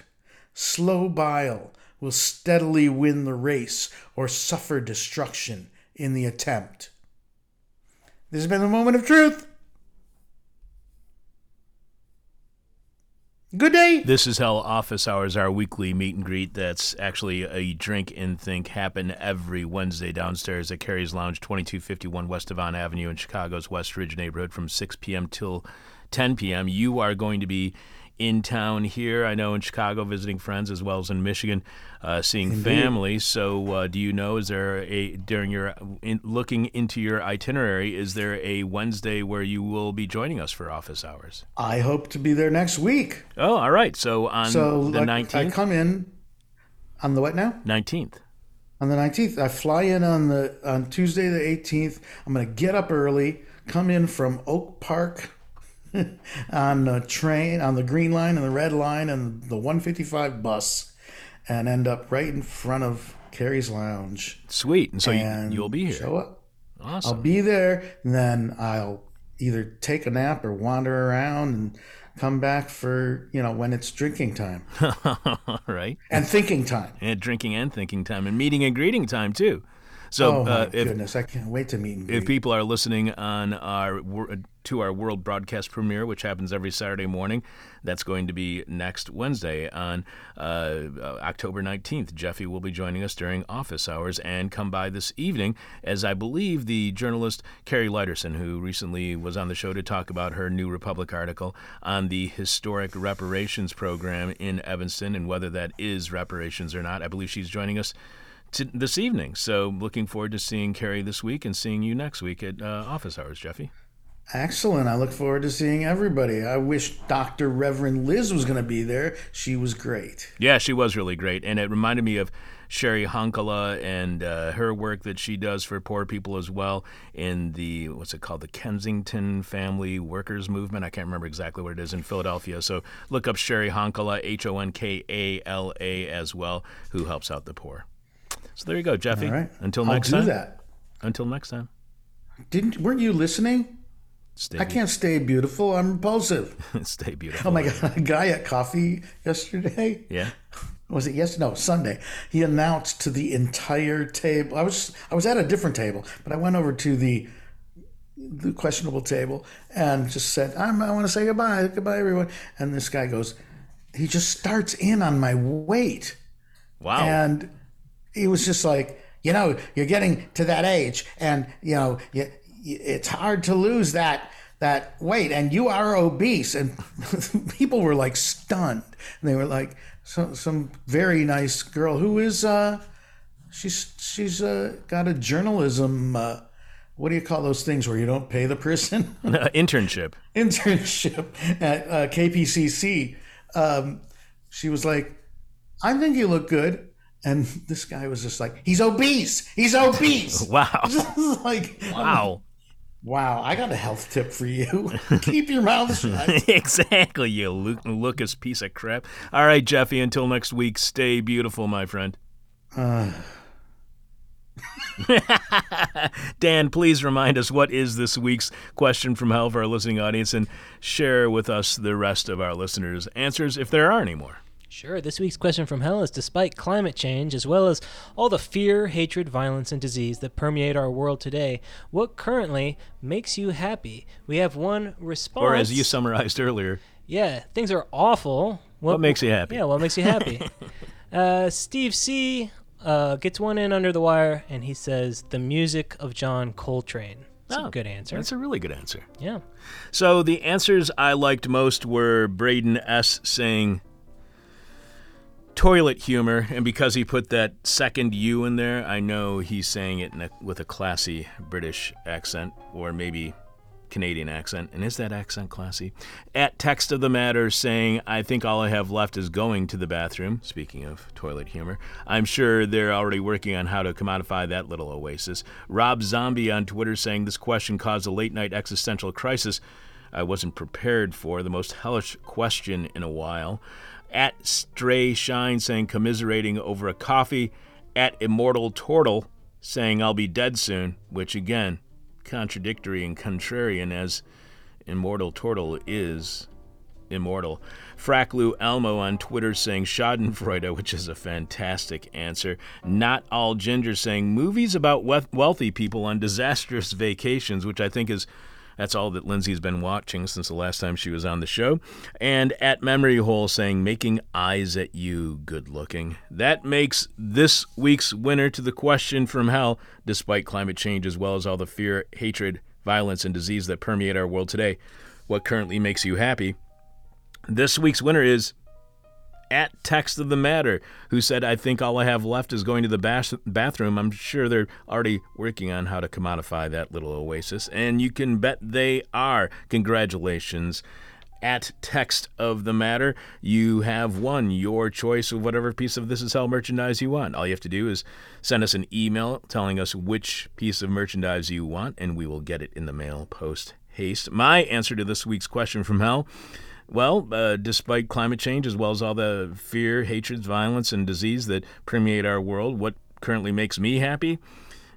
Slow bile will steadily win the race or suffer destruction in the attempt. This has been the moment of truth. Good day. This is Hell Office Hours, our weekly meet and greet. That's actually a drink and think happen every Wednesday downstairs at Carrie's Lounge, 2251 West Devon Avenue in Chicago's West Ridge neighborhood from 6 p.m. till 10 p.m. You are going to be in town here, I know in Chicago, visiting friends as well as in Michigan, uh, seeing family. So, uh, do you know, is there a, during your, in, looking into your itinerary, is there a Wednesday where you will be joining us for office hours? I hope to be there next week. Oh, all right. So, on So the like, I come in on the what now? 19th. On the 19th. I fly in on the on Tuesday the 18th. I'm going to get up early, come in from Oak Park on the train, on the green line and the red line and the 155 bus and end up right in front of Carrie's Lounge. Sweet. And so you, and you'll be here. Show up. Awesome. I'll be there, and then I'll either take a nap or wander around and come back for you know when it's drinking time right and thinking time. And drinking and thinking time and meeting and greeting time, too. So, Oh my uh, if, goodness, I can't wait to meet if people are listening on our to our world broadcast premiere, which happens every Saturday morning, that's going to be next Wednesday on uh, uh, October 19th. Jeffy will be joining us during office hours and come by this evening, as I believe the journalist Kari Lydersen, who recently was on the show to talk about her New Republic article on the historic reparations program in Evanston and whether that is reparations or not. I believe she's joining us this evening. So looking forward to seeing Kari this week and seeing you next week at uh, office hours, Jeffy. Excellent. I look forward to seeing everybody. I wish Dr. Reverend Liz was going to be there. She was great. Yeah, she was really great, and it reminded me of Cheri Honkala and uh, her work that she does for poor people as well in the what's it called, the Kensington Family Workers Movement. I can't remember exactly what it is in Philadelphia. So look up Cheri Honkala, H O N K A L A as well, who helps out the poor. So there you go, Jeffy. All right. Until I'll next do time. that. Until next time. Didn't weren't you listening? Stay, I can't stay beautiful. I'm repulsive. stay beautiful. Oh my god, a guy at coffee yesterday. Yeah. was it yes no sunday he announced to the entire table i was i was at a different table but i went over to the the questionable table and just said I'm, i want to say goodbye goodbye everyone and this guy goes he just starts in on my weight Wow. and he was just like you know you're getting to that age and you know you, it's hard to lose that that weight. And you are obese. And people were like stunned. And they were like so, some very nice girl who is uh she's she's uh, got a journalism uh what do you call those things where you don't pay the person internship. internship at uh, KPCC. Um, she was like, "I think you look good," and this guy was just like, "He's obese. He's obese." Wow. like, Wow. wow, I got a health tip for you. Keep your mouth shut. exactly, you Lu- Lucas piece of crap. All right, Jeffy, until next week, stay beautiful, my friend. Uh. Dan, please remind us what is this week's question from hell for our listening audience and share with us the rest of our listeners' answers if there are any more. Sure. This week's question from hell is Despite climate change, as well as all the fear, hatred, violence, and disease that permeate our world today, what currently makes you happy? We have one response. Or as you summarized earlier, Yeah, things are awful. what makes you happy? Yeah, what makes you happy? uh, Steve C. Uh, gets one in under the wire, and he says the music of John Coltrane. That's Oh, a good answer. That's a really good answer. yeah. So the answers I liked most were Braden S. saying toilet humor, and because he put that second U in there, I know he's saying it a, with a classy British accent or maybe Canadian accent. And is that accent classy? At text of the matter saying, I think all I have left is going to the bathroom. Speaking of toilet humor, I'm sure they're already working on how to commodify that little oasis. Rob Zombie on Twitter saying this question caused a late night existential crisis I wasn't prepared for, the most hellish question in a while. At Stray Shine saying commiserating over a coffee. At Immortal Tortle saying I'll be dead soon, which again, contradictory and contrarian as Immortal Tortle is immortal. Fracklu Elmo on Twitter saying Schadenfreude, which is a fantastic answer. Not all ginger saying movies about we- wealthy people on disastrous vacations, which I think is That's all that Lindsay's been watching since the last time she was on the show. And at Memory Hole saying, making eyes at you good looking. That makes this week's winner to the question from hell, despite climate change as well as all the fear, hatred, violence, and disease that permeate our world today. What currently makes you happy? This week's winner is at Text of the Matter, who said, I think all I have left is going to the bas- bathroom. I'm sure they're already working on how to commodify that little oasis, and you can bet they are. Congratulations. At Text of the Matter, you have won your choice of whatever piece of This Is Hell merchandise you want. All you have to do is send us an email telling us which piece of merchandise you want, and we will get it in the mail post haste. My answer to this week's question from hell well, uh, despite climate change, as well as all the fear, hatreds, violence, and disease that permeate our world, what currently makes me happy?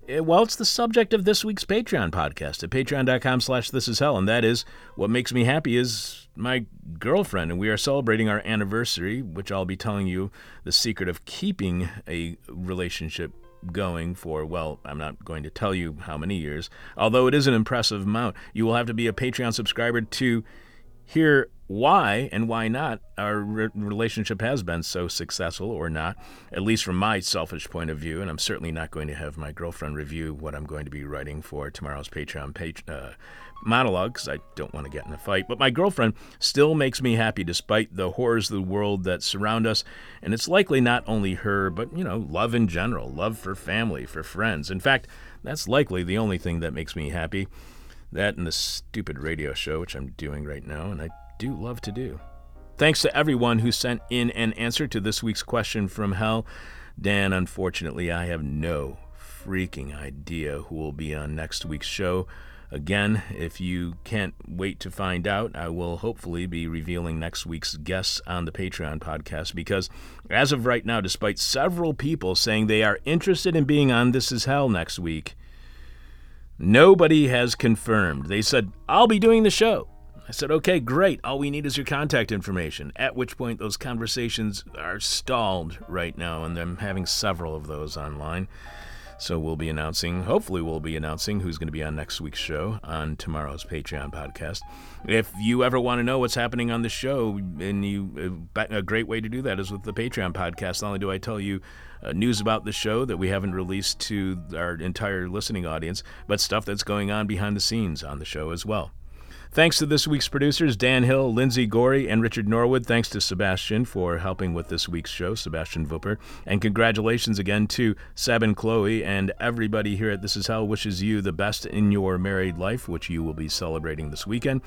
Eh, Well, it's the subject of this week's Patreon podcast at patreon.com slash this is. And that is what makes me happy is my girlfriend. And we are celebrating our anniversary, which I'll be telling you the secret of keeping a relationship going for, well, I'm not going to tell you how many years, although it is an impressive amount. You will have to be a Patreon subscriber to hear why and why not our re- relationship has been so successful or not, at least from my selfish point of view. And I'm certainly not going to have my girlfriend review what I'm going to be writing for tomorrow's Patreon page. Uh, monologue because I don't want to get in a fight. But my girlfriend still makes me happy despite the horrors of the world that surround us. And it's likely not only her, but, you know, love in general, love for family, for friends. In fact, that's likely the only thing that makes me happy. That and the stupid radio show, which I'm doing right now, and I do love to do. Thanks to everyone who sent in an answer to this week's question from hell. Dan, unfortunately, I have no freaking idea who will be on next week's show. Again, if you can't wait to find out, I will hopefully be revealing next week's guests on the Patreon podcast because, as of right now, despite several people saying they are interested in being on This Is Hell next week, nobody has confirmed. They said, I'll be doing the show. I said, okay, great. All we need is your contact information. At which point, those conversations are stalled right now, and I'm having several of those online. So we'll be announcing, hopefully, we'll be announcing who's going to be on next week's show on tomorrow's Patreon podcast. If you ever want to know what's happening on the show, and you, a great way to do that is with the Patreon podcast. Not only do I tell you uh, news about the show that we haven't released to our entire listening audience, but stuff that's going on behind the scenes on the show as well. Thanks to this week's producers, Dan Hill, Lindsay Gorey, and Richard Norwood. Thanks to Sebastian for helping with this week's show, Sebastian Vupper. And congratulations again to Seb and Chloe and everybody here at This Is Hell wishes you the best in your married life, which you will be celebrating this weekend.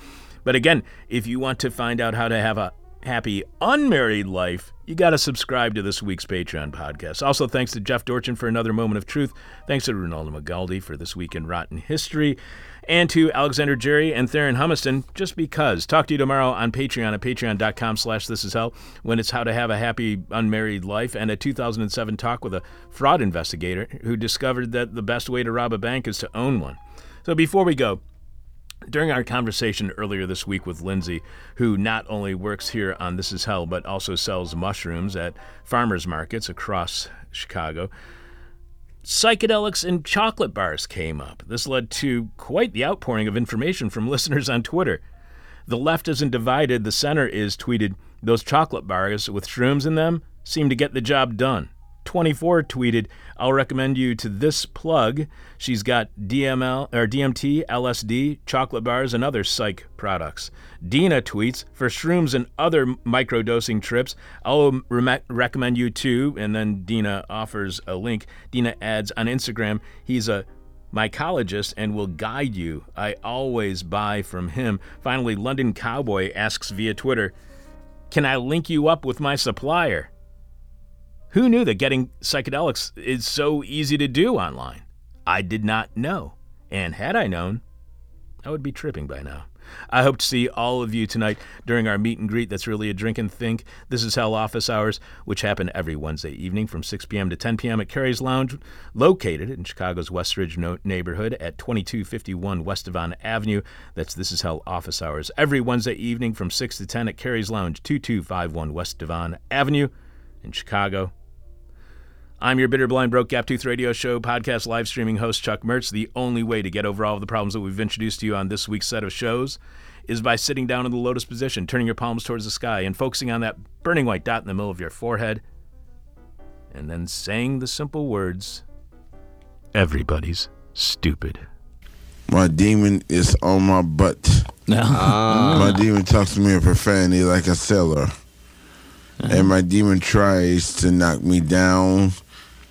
But again, if you want to find out how to have a happy unmarried life, you got to subscribe to this week's Patreon podcast. Also, thanks to Jeff Dorchin for another moment of truth. Thanks to Ronaldo Magaldi for this week in Rotten History. And to Alexander Jerry and Theron Humiston, just because. Talk to you tomorrow on Patreon at patreon.com slash this is hell when it's how to have a happy unmarried life and a 2007 talk with a fraud investigator who discovered that the best way to rob a bank is to own one. So before we go, during our conversation earlier this week with Lindsay, who not only works here on This Is Hell, but also sells mushrooms at farmers markets across Chicago, psychedelics and chocolate bars came up. This led to quite the outpouring of information from listeners on Twitter. The left isn't divided, the center is tweeted, those chocolate bars with shrooms in them seem to get the job done. 24 tweeted, I'll recommend you to this plug. She's got DML or DMT, LSD, chocolate bars, and other psych products. Dina tweets, for shrooms and other microdosing trips, I'll rem- recommend you to, and then Dina offers a link. Dina adds on Instagram, he's a mycologist and will guide you. I always buy from him. Finally, London Cowboy asks via Twitter, Can I link you up with my supplier? Who knew that getting psychedelics is so easy to do online? I did not know. And had I known, I would be tripping by now. I hope to see all of you tonight during our meet and greet that's really a drink and think. This is Hell Office Hours, which happen every Wednesday evening from 6 p.m. to 10 p.m. at Carrie's Lounge, located in Chicago's Westridge neighborhood at 2251 West Devon Avenue. That's This is Hell Office Hours every Wednesday evening from 6 to 10 at Carrie's Lounge, 2251 West Devon Avenue in Chicago. I'm your bitter, blind, broke, gap tooth radio show podcast live streaming host, Chuck Mertz. The only way to get over all of the problems that we've introduced to you on this week's set of shows is by sitting down in the lotus position, turning your palms towards the sky, and focusing on that burning white dot in the middle of your forehead, and then saying the simple words Everybody's stupid. My demon is on my butt. Ah. My demon talks to me in profanity like a sailor. And my demon tries to knock me down.